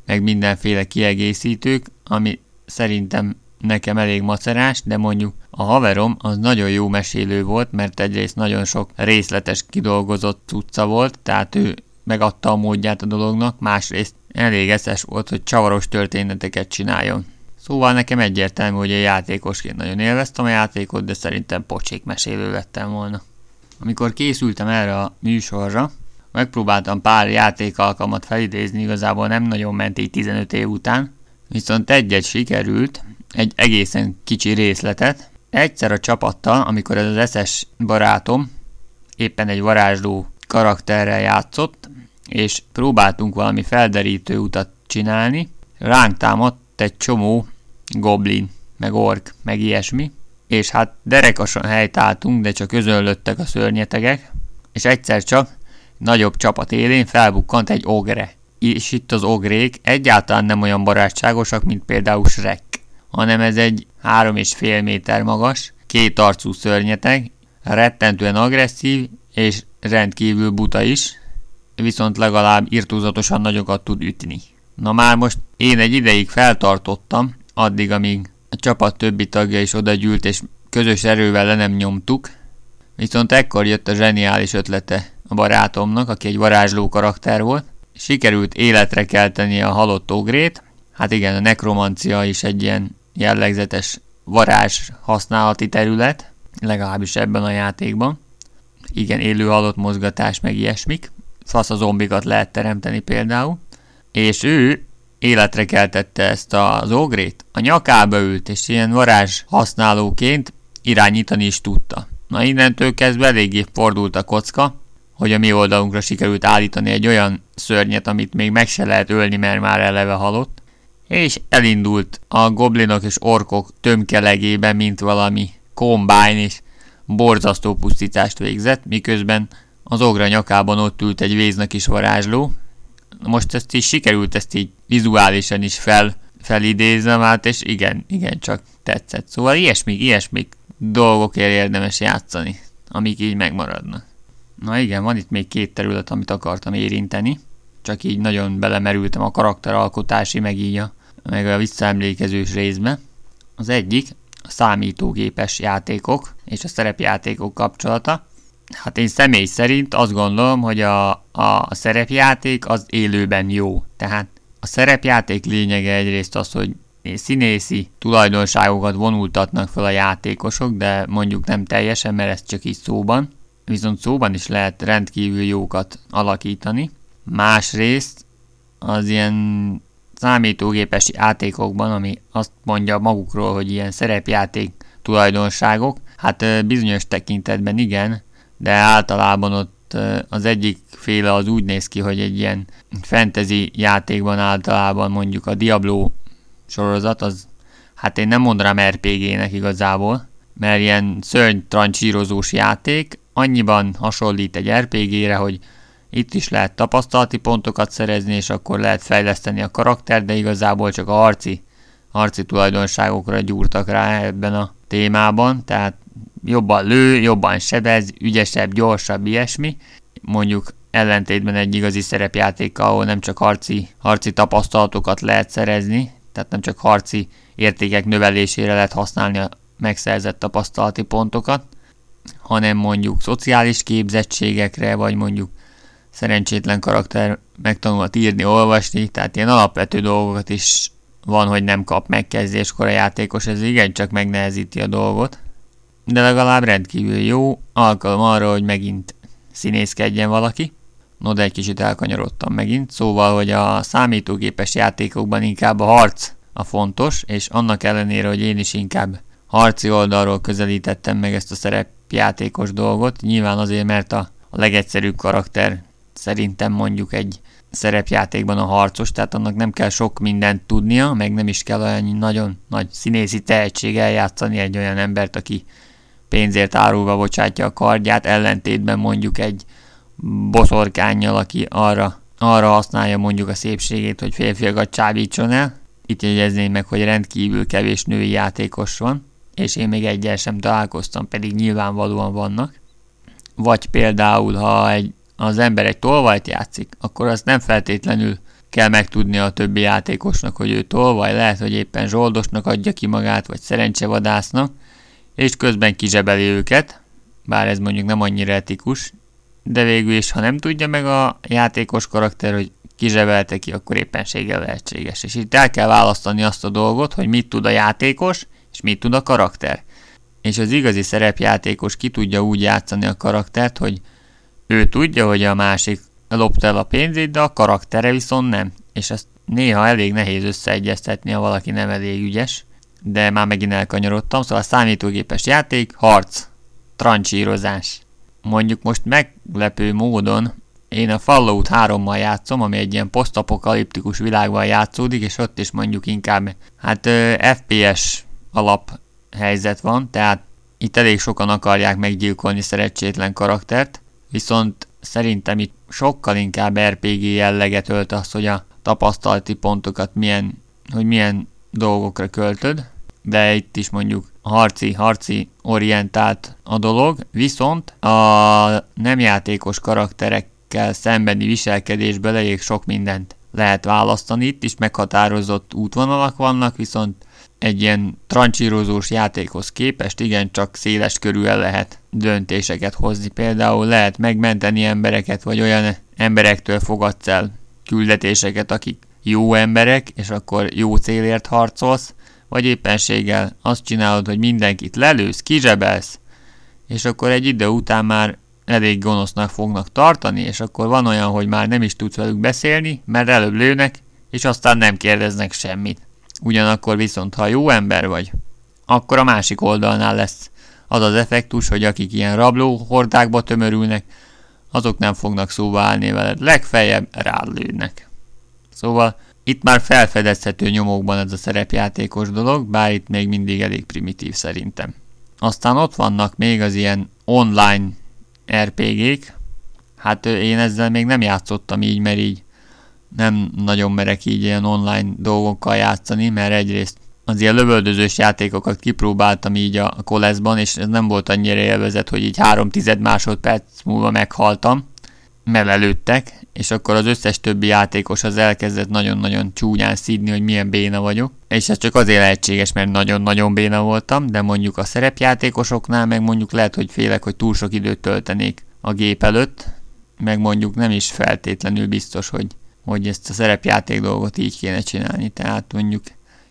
meg mindenféle kiegészítők, ami szerintem nekem elég macerás, de mondjuk a haverom az nagyon jó mesélő volt, mert egyrészt nagyon sok részletes kidolgozott cucca volt, tehát ő megadta a módját a dolognak, másrészt elég eszes volt, hogy csavaros történeteket csináljon. Szóval nekem egyértelmű, hogy a játékosként nagyon élveztem a játékot, de szerintem pocsék mesélő lettem volna. Amikor készültem erre a műsorra, megpróbáltam pár játékalkalmat felidézni, igazából nem nagyon ment így 15 év után, viszont egyet sikerült, egy egészen kicsi részletet. Egyszer a csapattal, amikor ez az eszes barátom éppen egy varázsló karakterrel játszott, és próbáltunk valami felderítő utat csinálni, ránk támadt egy csomó goblin, meg ork, meg ilyesmi, és hát derekasan helytáltunk, de csak közönlöttek a szörnyetegek, és egyszer csak nagyobb csapat élén felbukkant egy ogre. És itt az ogrék egyáltalán nem olyan barátságosak, mint például Shrek, hanem ez egy három és fél méter magas, két arcú szörnyeteg, rettentően agresszív és rendkívül buta is, viszont legalább irtózatosan nagyokat tud ütni. Na már most én egy ideig feltartottam, addig, amíg a csapat többi tagja is odagyűlt, és közös erővel le nem nyomtuk, viszont ekkor jött a zseniális ötlete a barátomnak, aki egy varázsló karakter volt, sikerült életre kelteni a halott ogrét, hát igen, a nekromancia is egy ilyen jellegzetes varázs használati terület, legalábbis ebben a játékban. Igen, élő halott mozgatás, meg ilyesmik. Fasz a zombikat lehet teremteni például. És ő életre keltette ezt az ogrét, a nyakába ült, és ilyen varázs használóként irányítani is tudta. Na innentől kezdve eléggé fordult a kocka, hogy a mi oldalunkra sikerült állítani egy olyan szörnyet, amit még meg se lehet ölni, mert már eleve halott, és elindult a goblinok és orkok tömkelegében, mint valami kombány, és borzasztó pusztítást végzett, miközben az ogra nyakában ott ült egy véznak is varázsló, most ezt is sikerült ezt így vizuálisan is fel, felidéznem át, és igen, igen, csak tetszett. Szóval ilyesmi, ilyesmi dolgokért érdemes játszani, amik így megmaradnak. Na igen, van itt még két terület, amit akartam érinteni, csak így nagyon belemerültem a karakteralkotási, meg így a, meg a visszaemlékezős részbe. Az egyik a számítógépes játékok és a szerepjátékok kapcsolata. Hát én személy szerint azt gondolom, hogy a, a szerepjáték az élőben jó. Tehát a szerepjáték lényege egyrészt az, hogy színészi tulajdonságokat vonultatnak fel a játékosok, de mondjuk nem teljesen, mert ez csak így szóban. Viszont szóban is lehet rendkívül jókat alakítani. Másrészt az ilyen számítógépes játékokban, ami azt mondja magukról, hogy ilyen szerepjáték tulajdonságok, hát bizonyos tekintetben igen, de általában ott az egyik féle az úgy néz ki, hogy egy ilyen fantasy játékban általában mondjuk a Diablo sorozat, az hát én nem mondanám RPG-nek igazából, mert ilyen szörny trancsírozós játék, annyiban hasonlít egy RPG-re, hogy itt is lehet tapasztalati pontokat szerezni, és akkor lehet fejleszteni a karakter, de igazából csak a harci, harci tulajdonságokra gyúrtak rá ebben a témában, tehát jobban lő, jobban sebez, ügyesebb, gyorsabb, ilyesmi. Mondjuk ellentétben egy igazi szerepjátékkal, ahol nem csak harci, harci tapasztalatokat lehet szerezni, tehát nem csak harci értékek növelésére lehet használni a megszerzett tapasztalati pontokat, hanem mondjuk szociális képzettségekre, vagy mondjuk szerencsétlen karakter megtanulhat írni, olvasni, tehát ilyen alapvető dolgokat is van, hogy nem kap megkezdéskor a játékos, ez igencsak megnehezíti a dolgot. De legalább rendkívül jó alkalom arra, hogy megint színészkedjen valaki. No, de egy kicsit elkanyarodtam megint, szóval, hogy a számítógépes játékokban inkább a harc a fontos, és annak ellenére, hogy én is inkább harci oldalról közelítettem meg ezt a szerepjátékos dolgot, nyilván azért, mert a, a legegyszerűbb karakter szerintem mondjuk egy szerepjátékban a harcos, tehát annak nem kell sok mindent tudnia, meg nem is kell olyan nagyon nagy színészi tehetség eljátszani egy olyan embert, aki pénzért árulva bocsátja a kardját, ellentétben mondjuk egy boszorkányjal, aki arra, arra használja mondjuk a szépségét, hogy férfiakat csábítson el. Itt jegyezném meg, hogy rendkívül kevés női játékos van, és én még egyel sem találkoztam, pedig nyilvánvalóan vannak. Vagy például, ha egy, az ember egy tolvajt játszik, akkor azt nem feltétlenül kell megtudnia a többi játékosnak, hogy ő tolvaj, lehet, hogy éppen zsoldosnak adja ki magát, vagy szerencsevadásznak, és közben kizsebeli őket, bár ez mondjuk nem annyira etikus, de végül is, ha nem tudja meg a játékos karakter, hogy kizsebelte ki, akkor éppenséggel lehetséges. És itt el kell választani azt a dolgot, hogy mit tud a játékos, és mit tud a karakter. És az igazi szerepjátékos ki tudja úgy játszani a karaktert, hogy ő tudja, hogy a másik lopta el a pénzét, de a karaktere viszont nem. És ezt néha elég nehéz összeegyeztetni, ha valaki nem elég ügyes. De már megint elkanyarodtam, szóval a számítógépes játék, harc, trancsírozás. Mondjuk most meglepő módon én a Fallout 3-mal játszom, ami egy ilyen posztapokaliptikus világban játszódik, és ott is mondjuk inkább hát ö, FPS alap helyzet van, tehát itt elég sokan akarják meggyilkolni szerencsétlen karaktert, viszont szerintem itt sokkal inkább RPG jelleget ölt az, hogy a tapasztalati pontokat milyen, hogy milyen dolgokra költöd, de itt is mondjuk harci, harci orientált a dolog, viszont a nem játékos karakterekkel szembeni viselkedésből elég sok mindent lehet választani. Itt is meghatározott útvonalak vannak, viszont egy ilyen trancsírozós játékhoz képest igencsak széles körül lehet döntéseket hozni. Például lehet megmenteni embereket, vagy olyan emberektől fogadsz el küldetéseket, akik jó emberek, és akkor jó célért harcolsz, vagy éppenséggel azt csinálod, hogy mindenkit lelősz, kizsebelsz, és akkor egy idő után már elég gonosznak fognak tartani, és akkor van olyan, hogy már nem is tudsz velük beszélni, mert előbb lőnek, és aztán nem kérdeznek semmit. Ugyanakkor viszont, ha jó ember vagy, akkor a másik oldalnál lesz az az effektus, hogy akik ilyen rabló hordákba tömörülnek, azok nem fognak szóba állni veled, legfeljebb rád lőnek. Szóval itt már felfedezhető nyomokban ez a szerepjátékos dolog, bár itt még mindig elég primitív szerintem. Aztán ott vannak még az ilyen online RPG-k. Hát én ezzel még nem játszottam így, mert így nem nagyon merek így ilyen online dolgokkal játszani, mert egyrészt az ilyen lövöldözős játékokat kipróbáltam így a koleszban, és ez nem volt annyira élvezet, hogy így 3 tized másodperc múlva meghaltam, mert előttek, és akkor az összes többi játékos az elkezdett nagyon-nagyon csúnyán szídni, hogy milyen béna vagyok. És ez csak azért lehetséges, mert nagyon-nagyon béna voltam, de mondjuk a szerepjátékosoknál meg mondjuk lehet, hogy félek, hogy túl sok időt töltenék a gép előtt, meg mondjuk nem is feltétlenül biztos, hogy, hogy ezt a szerepjáték dolgot így kéne csinálni. Tehát mondjuk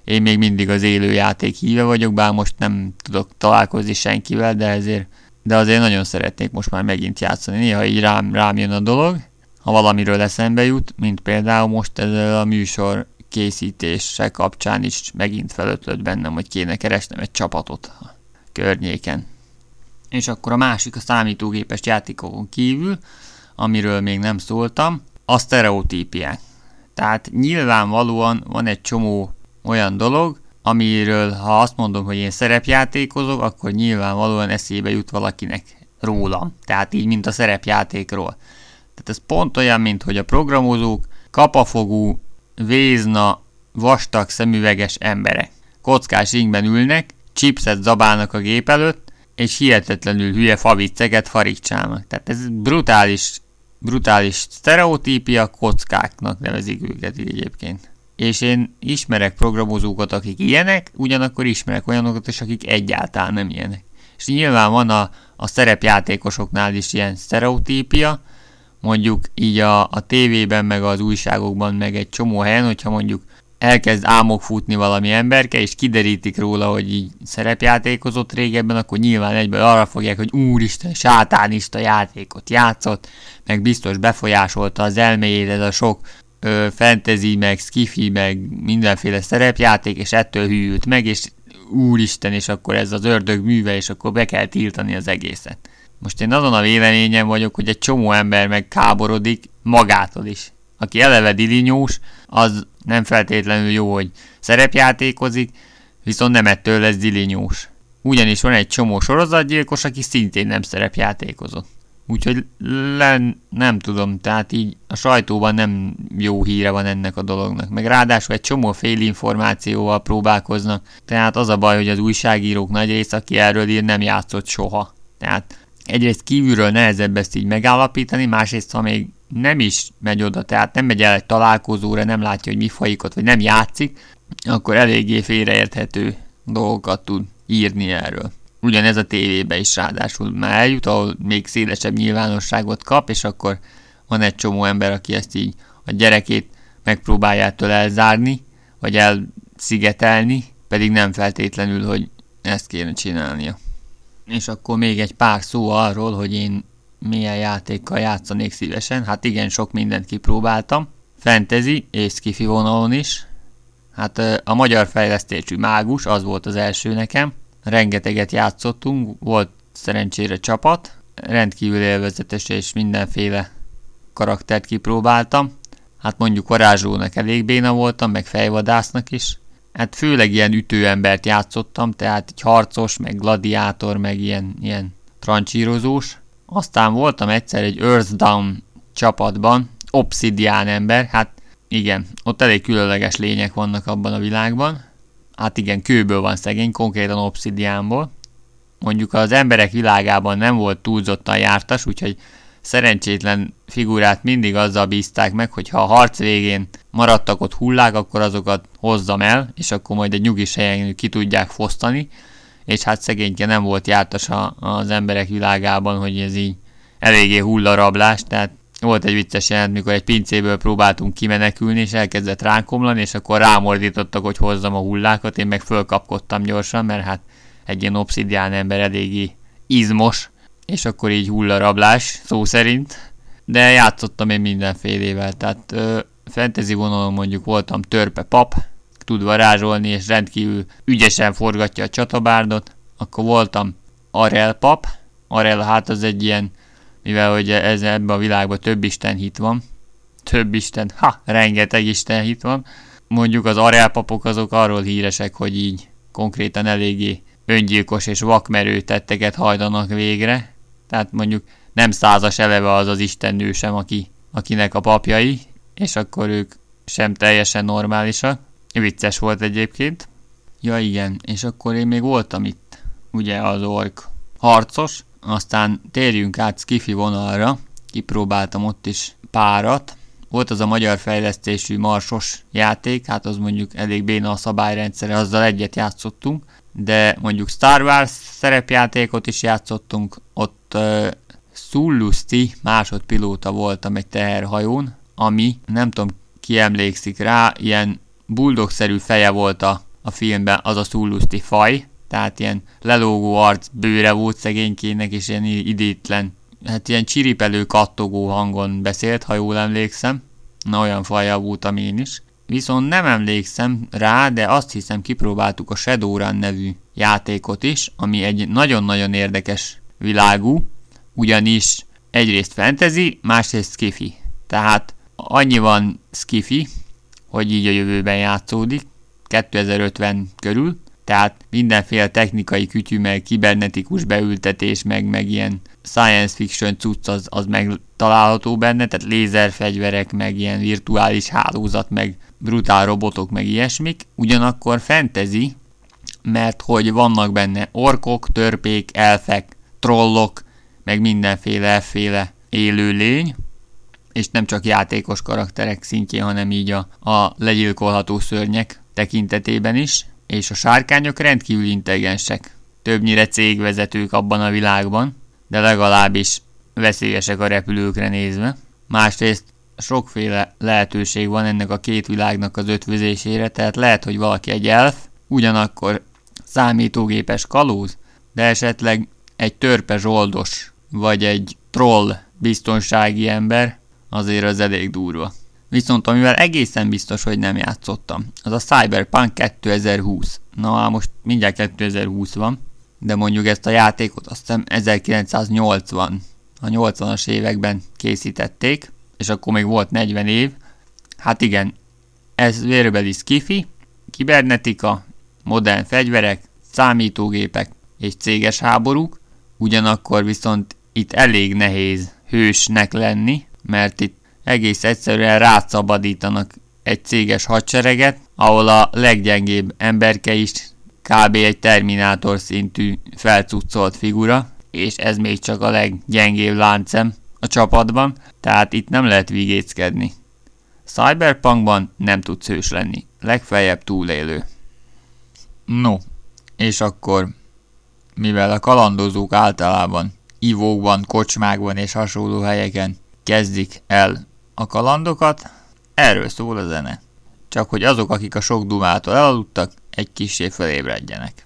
én még mindig az élő játék híve vagyok, bár most nem tudok találkozni senkivel, de ezért de azért nagyon szeretnék most már megint játszani. Néha így rám, rám jön a dolog, ha valamiről eszembe jut, mint például most ezzel a műsor készítése kapcsán is megint felötlött bennem, hogy kéne keresnem egy csapatot a környéken. És akkor a másik a számítógépes játékokon kívül, amiről még nem szóltam, a sztereotípiák. Tehát nyilvánvalóan van egy csomó olyan dolog, amiről ha azt mondom, hogy én szerepjátékozok, akkor nyilvánvalóan eszébe jut valakinek rólam. Tehát így, mint a szerepjátékról. Tehát ez pont olyan, mint hogy a programozók kapafogú, vézna, vastag szemüveges emberek. Kockás ringben ülnek, chipset zabálnak a gép előtt, és hihetetlenül hülye favicceket farigcsálnak. Tehát ez brutális, brutális sztereotípia, kockáknak nevezik őket így egyébként. És én ismerek programozókat, akik ilyenek, ugyanakkor ismerek olyanokat is, akik egyáltalán nem ilyenek. És nyilván van a, a szerepjátékosoknál is ilyen sztereotípia, mondjuk így a, a tévében, meg az újságokban, meg egy csomó helyen, hogyha mondjuk elkezd álmok futni valami emberke, és kiderítik róla, hogy így szerepjátékozott régebben, akkor nyilván egyből arra fogják, hogy úristen, sátánista játékot játszott, meg biztos befolyásolta az elméjét ez a sok ö, fantasy, meg skifi, meg mindenféle szerepjáték, és ettől hűlt meg, és úristen, és akkor ez az ördög műve, és akkor be kell tiltani az egészet. Most én azon a véleményem vagyok, hogy egy csomó ember meg káborodik magától is. Aki eleve dilinyós, az nem feltétlenül jó, hogy szerepjátékozik, viszont nem ettől lesz dilinyós. Ugyanis van egy csomó sorozatgyilkos, aki szintén nem szerepjátékozott. Úgyhogy len, nem tudom, tehát így a sajtóban nem jó híre van ennek a dolognak. Meg ráadásul egy csomó információval próbálkoznak, tehát az a baj, hogy az újságírók nagy része, aki erről ír, nem játszott soha. Tehát egyrészt kívülről nehezebb ezt így megállapítani, másrészt ha még nem is megy oda, tehát nem megy el egy találkozóra, nem látja, hogy mi folyik ott, vagy nem játszik, akkor eléggé félreérthető dolgokat tud írni erről. Ugyanez a tévébe is ráadásul már eljut, ahol még szélesebb nyilvánosságot kap, és akkor van egy csomó ember, aki ezt így a gyerekét megpróbálja ettől elzárni, vagy elszigetelni, pedig nem feltétlenül, hogy ezt kéne csinálnia. És akkor még egy pár szó arról, hogy én milyen játékkal játszanék szívesen. Hát igen, sok mindent kipróbáltam. Fantasy és skifi vonalon is. Hát a magyar fejlesztésű mágus, az volt az első nekem. Rengeteget játszottunk, volt szerencsére csapat. Rendkívül élvezetes és mindenféle karaktert kipróbáltam. Hát mondjuk varázslónak elég béna voltam, meg fejvadásznak is. Hát főleg ilyen ütőembert játszottam, tehát egy harcos, meg gladiátor, meg ilyen, ilyen trancsírozós. Aztán voltam egyszer egy Earthdown csapatban, Obsidian ember, hát igen, ott elég különleges lények vannak abban a világban. Hát igen, kőből van szegény, konkrétan obsidiánból. Mondjuk az emberek világában nem volt túlzottan jártas, úgyhogy szerencsétlen figurát mindig azzal bízták meg, hogy ha a harc végén maradtak ott hullák, akkor azokat hozzam el, és akkor majd egy nyugis helyen ki tudják fosztani, és hát szegényke nem volt jártas az emberek világában, hogy ez így eléggé hullarablás, tehát volt egy vicces jelent, mikor egy pincéből próbáltunk kimenekülni, és elkezdett ránkomlani, és akkor rámordítottak, hogy hozzam a hullákat, én meg fölkapkodtam gyorsan, mert hát egy ilyen obszidián ember eléggé izmos, és akkor így hullarablás, szó szerint. De játszottam én mindenfélével, tehát ö, fantasy vonalon mondjuk voltam törpe pap, tud varázsolni, és rendkívül ügyesen forgatja a csatabárdot. Akkor voltam Arel pap. Arel hát az egy ilyen, mivel hogy ez ebben a világban több isten hit van. Több isten, ha, rengeteg isten hit van. Mondjuk az Arel papok azok arról híresek, hogy így konkrétan eléggé öngyilkos és vakmerő tetteket hajdanak végre. Tehát mondjuk nem százas eleve az az istennő sem, aki, akinek a papjai, és akkor ők sem teljesen normálisak. Vicces volt egyébként. Ja igen, és akkor én még voltam itt, ugye az ork harcos, aztán térjünk át Skifi vonalra, kipróbáltam ott is párat. Volt az a magyar fejlesztésű marsos játék, hát az mondjuk elég béna a szabályrendszere, azzal egyet játszottunk, de mondjuk Star Wars szerepjátékot is játszottunk, ott uh, Sullusti másodpilóta voltam egy teherhajón, ami nem tudom ki emlékszik rá, ilyen buldogszerű feje volt a, a filmben az a szulluszti faj, tehát ilyen lelógó arc bőre volt szegénykének, és ilyen idétlen, hát ilyen csiripelő, kattogó hangon beszélt, ha jól emlékszem. Na, olyan faja voltam én is. Viszont nem emlékszem rá, de azt hiszem kipróbáltuk a Shadowrun nevű játékot is, ami egy nagyon-nagyon érdekes világú, ugyanis egyrészt fantasy, másrészt skifi. Tehát annyi van skifi, hogy így a jövőben játszódik, 2050 körül, tehát mindenféle technikai kütyű, meg kibernetikus beültetés, meg, meg ilyen science fiction cucc az, az meg benne, tehát lézerfegyverek, meg ilyen virtuális hálózat, meg brutál robotok, meg ilyesmik. Ugyanakkor fantasy, mert hogy vannak benne orkok, törpék, elfek, trollok, meg mindenféle efféle élőlény, és nem csak játékos karakterek szintjén, hanem így a, a legyilkolható szörnyek tekintetében is, és a sárkányok rendkívül intelligensek, többnyire cégvezetők abban a világban, de legalábbis veszélyesek a repülőkre nézve. Másrészt sokféle lehetőség van ennek a két világnak az ötvözésére, tehát lehet, hogy valaki egy elf, ugyanakkor számítógépes kalóz, de esetleg egy törpe zsoldos, vagy egy troll biztonsági ember, azért az elég durva. Viszont amivel egészen biztos, hogy nem játszottam, az a Cyberpunk 2020. Na most mindjárt 2020 van, de mondjuk ezt a játékot azt hiszem 1980, a 80-as években készítették, és akkor még volt 40 év. Hát igen, ez vérbeli skifi, kibernetika, modern fegyverek, számítógépek és céges háborúk, ugyanakkor viszont itt elég nehéz hősnek lenni, mert itt egész egyszerűen rátszabadítanak egy céges hadsereget, ahol a leggyengébb emberke is kb. egy Terminátor szintű felcuccolt figura, és ez még csak a leggyengébb láncem a csapatban, tehát itt nem lehet vigéckedni. Cyberpunkban nem tudsz hős lenni, legfeljebb túlélő. No, és akkor, mivel a kalandozók általában ivókban, kocsmákban és hasonló helyeken kezdik el a kalandokat, erről szól a zene. Csak hogy azok, akik a sok dumától elaludtak, egy kissé felébredjenek.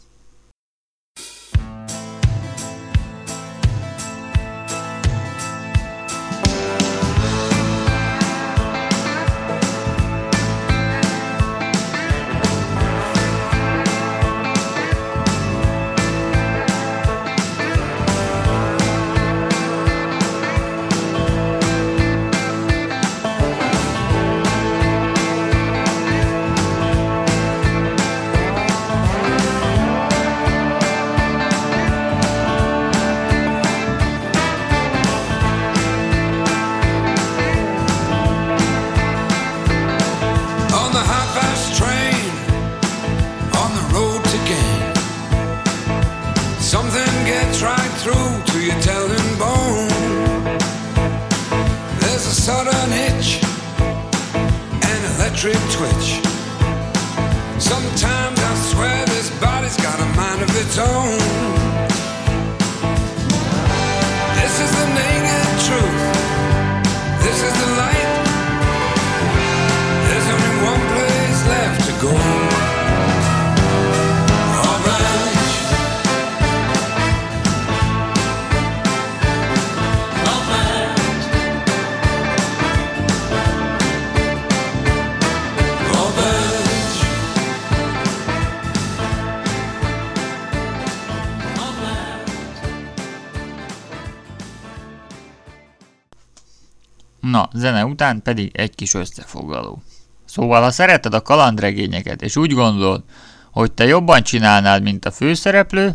Zene után pedig egy kis összefoglaló. Szóval, ha szereted a kalandregényeket, és úgy gondolod, hogy te jobban csinálnád, mint a főszereplő,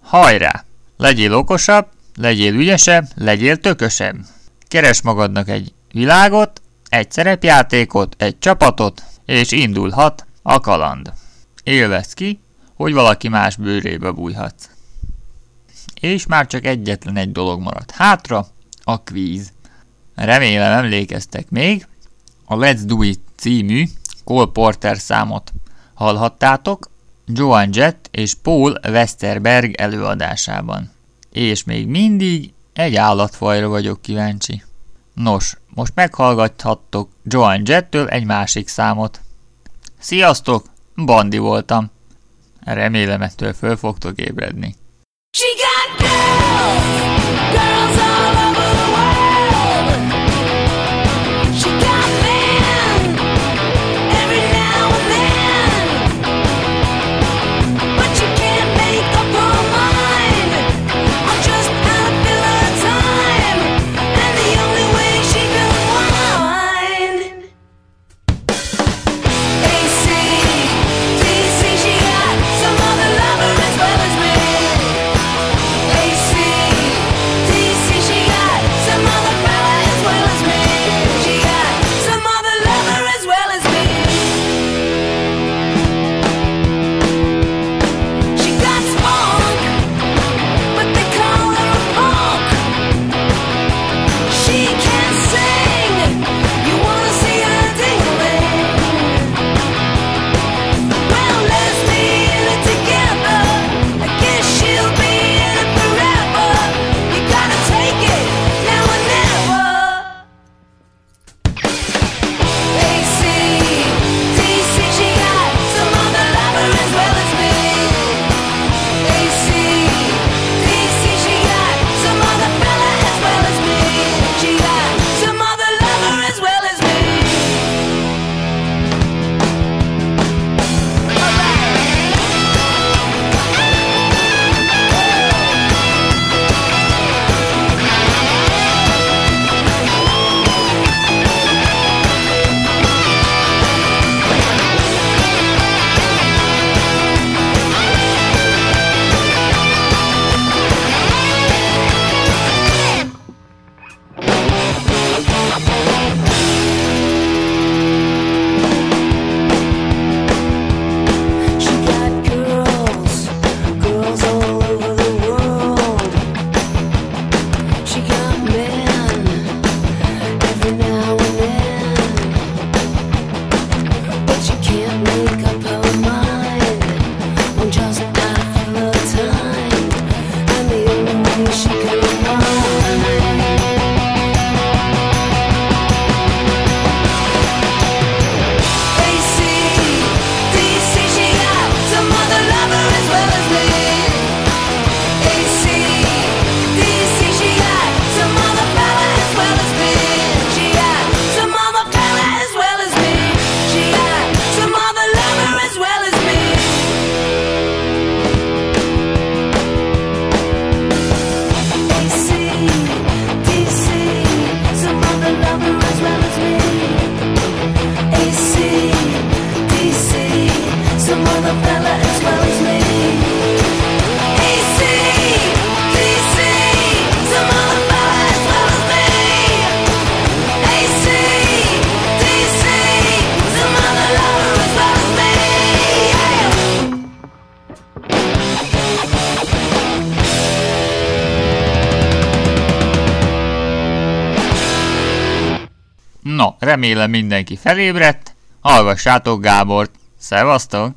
hajrá! Legyél okosabb, legyél ügyesebb, legyél tökösebb. Keres magadnak egy világot, egy szerepjátékot, egy csapatot, és indulhat a kaland. Élvez ki, hogy valaki más bőrébe bújhatsz. És már csak egyetlen egy dolog maradt hátra, a kvíz. Remélem emlékeztek még, a Let's Do It című Cole Porter számot hallhattátok Joan Jett és Paul Westerberg előadásában. És még mindig egy állatfajra vagyok kíváncsi. Nos, most meghallgathattok Joan Jettől egy másik számot. Sziasztok, Bandi voltam. Remélem ettől föl fogtok ébredni. She got girls, girls remélem mindenki felébredt, hallgassátok Gábort. Szevasztok!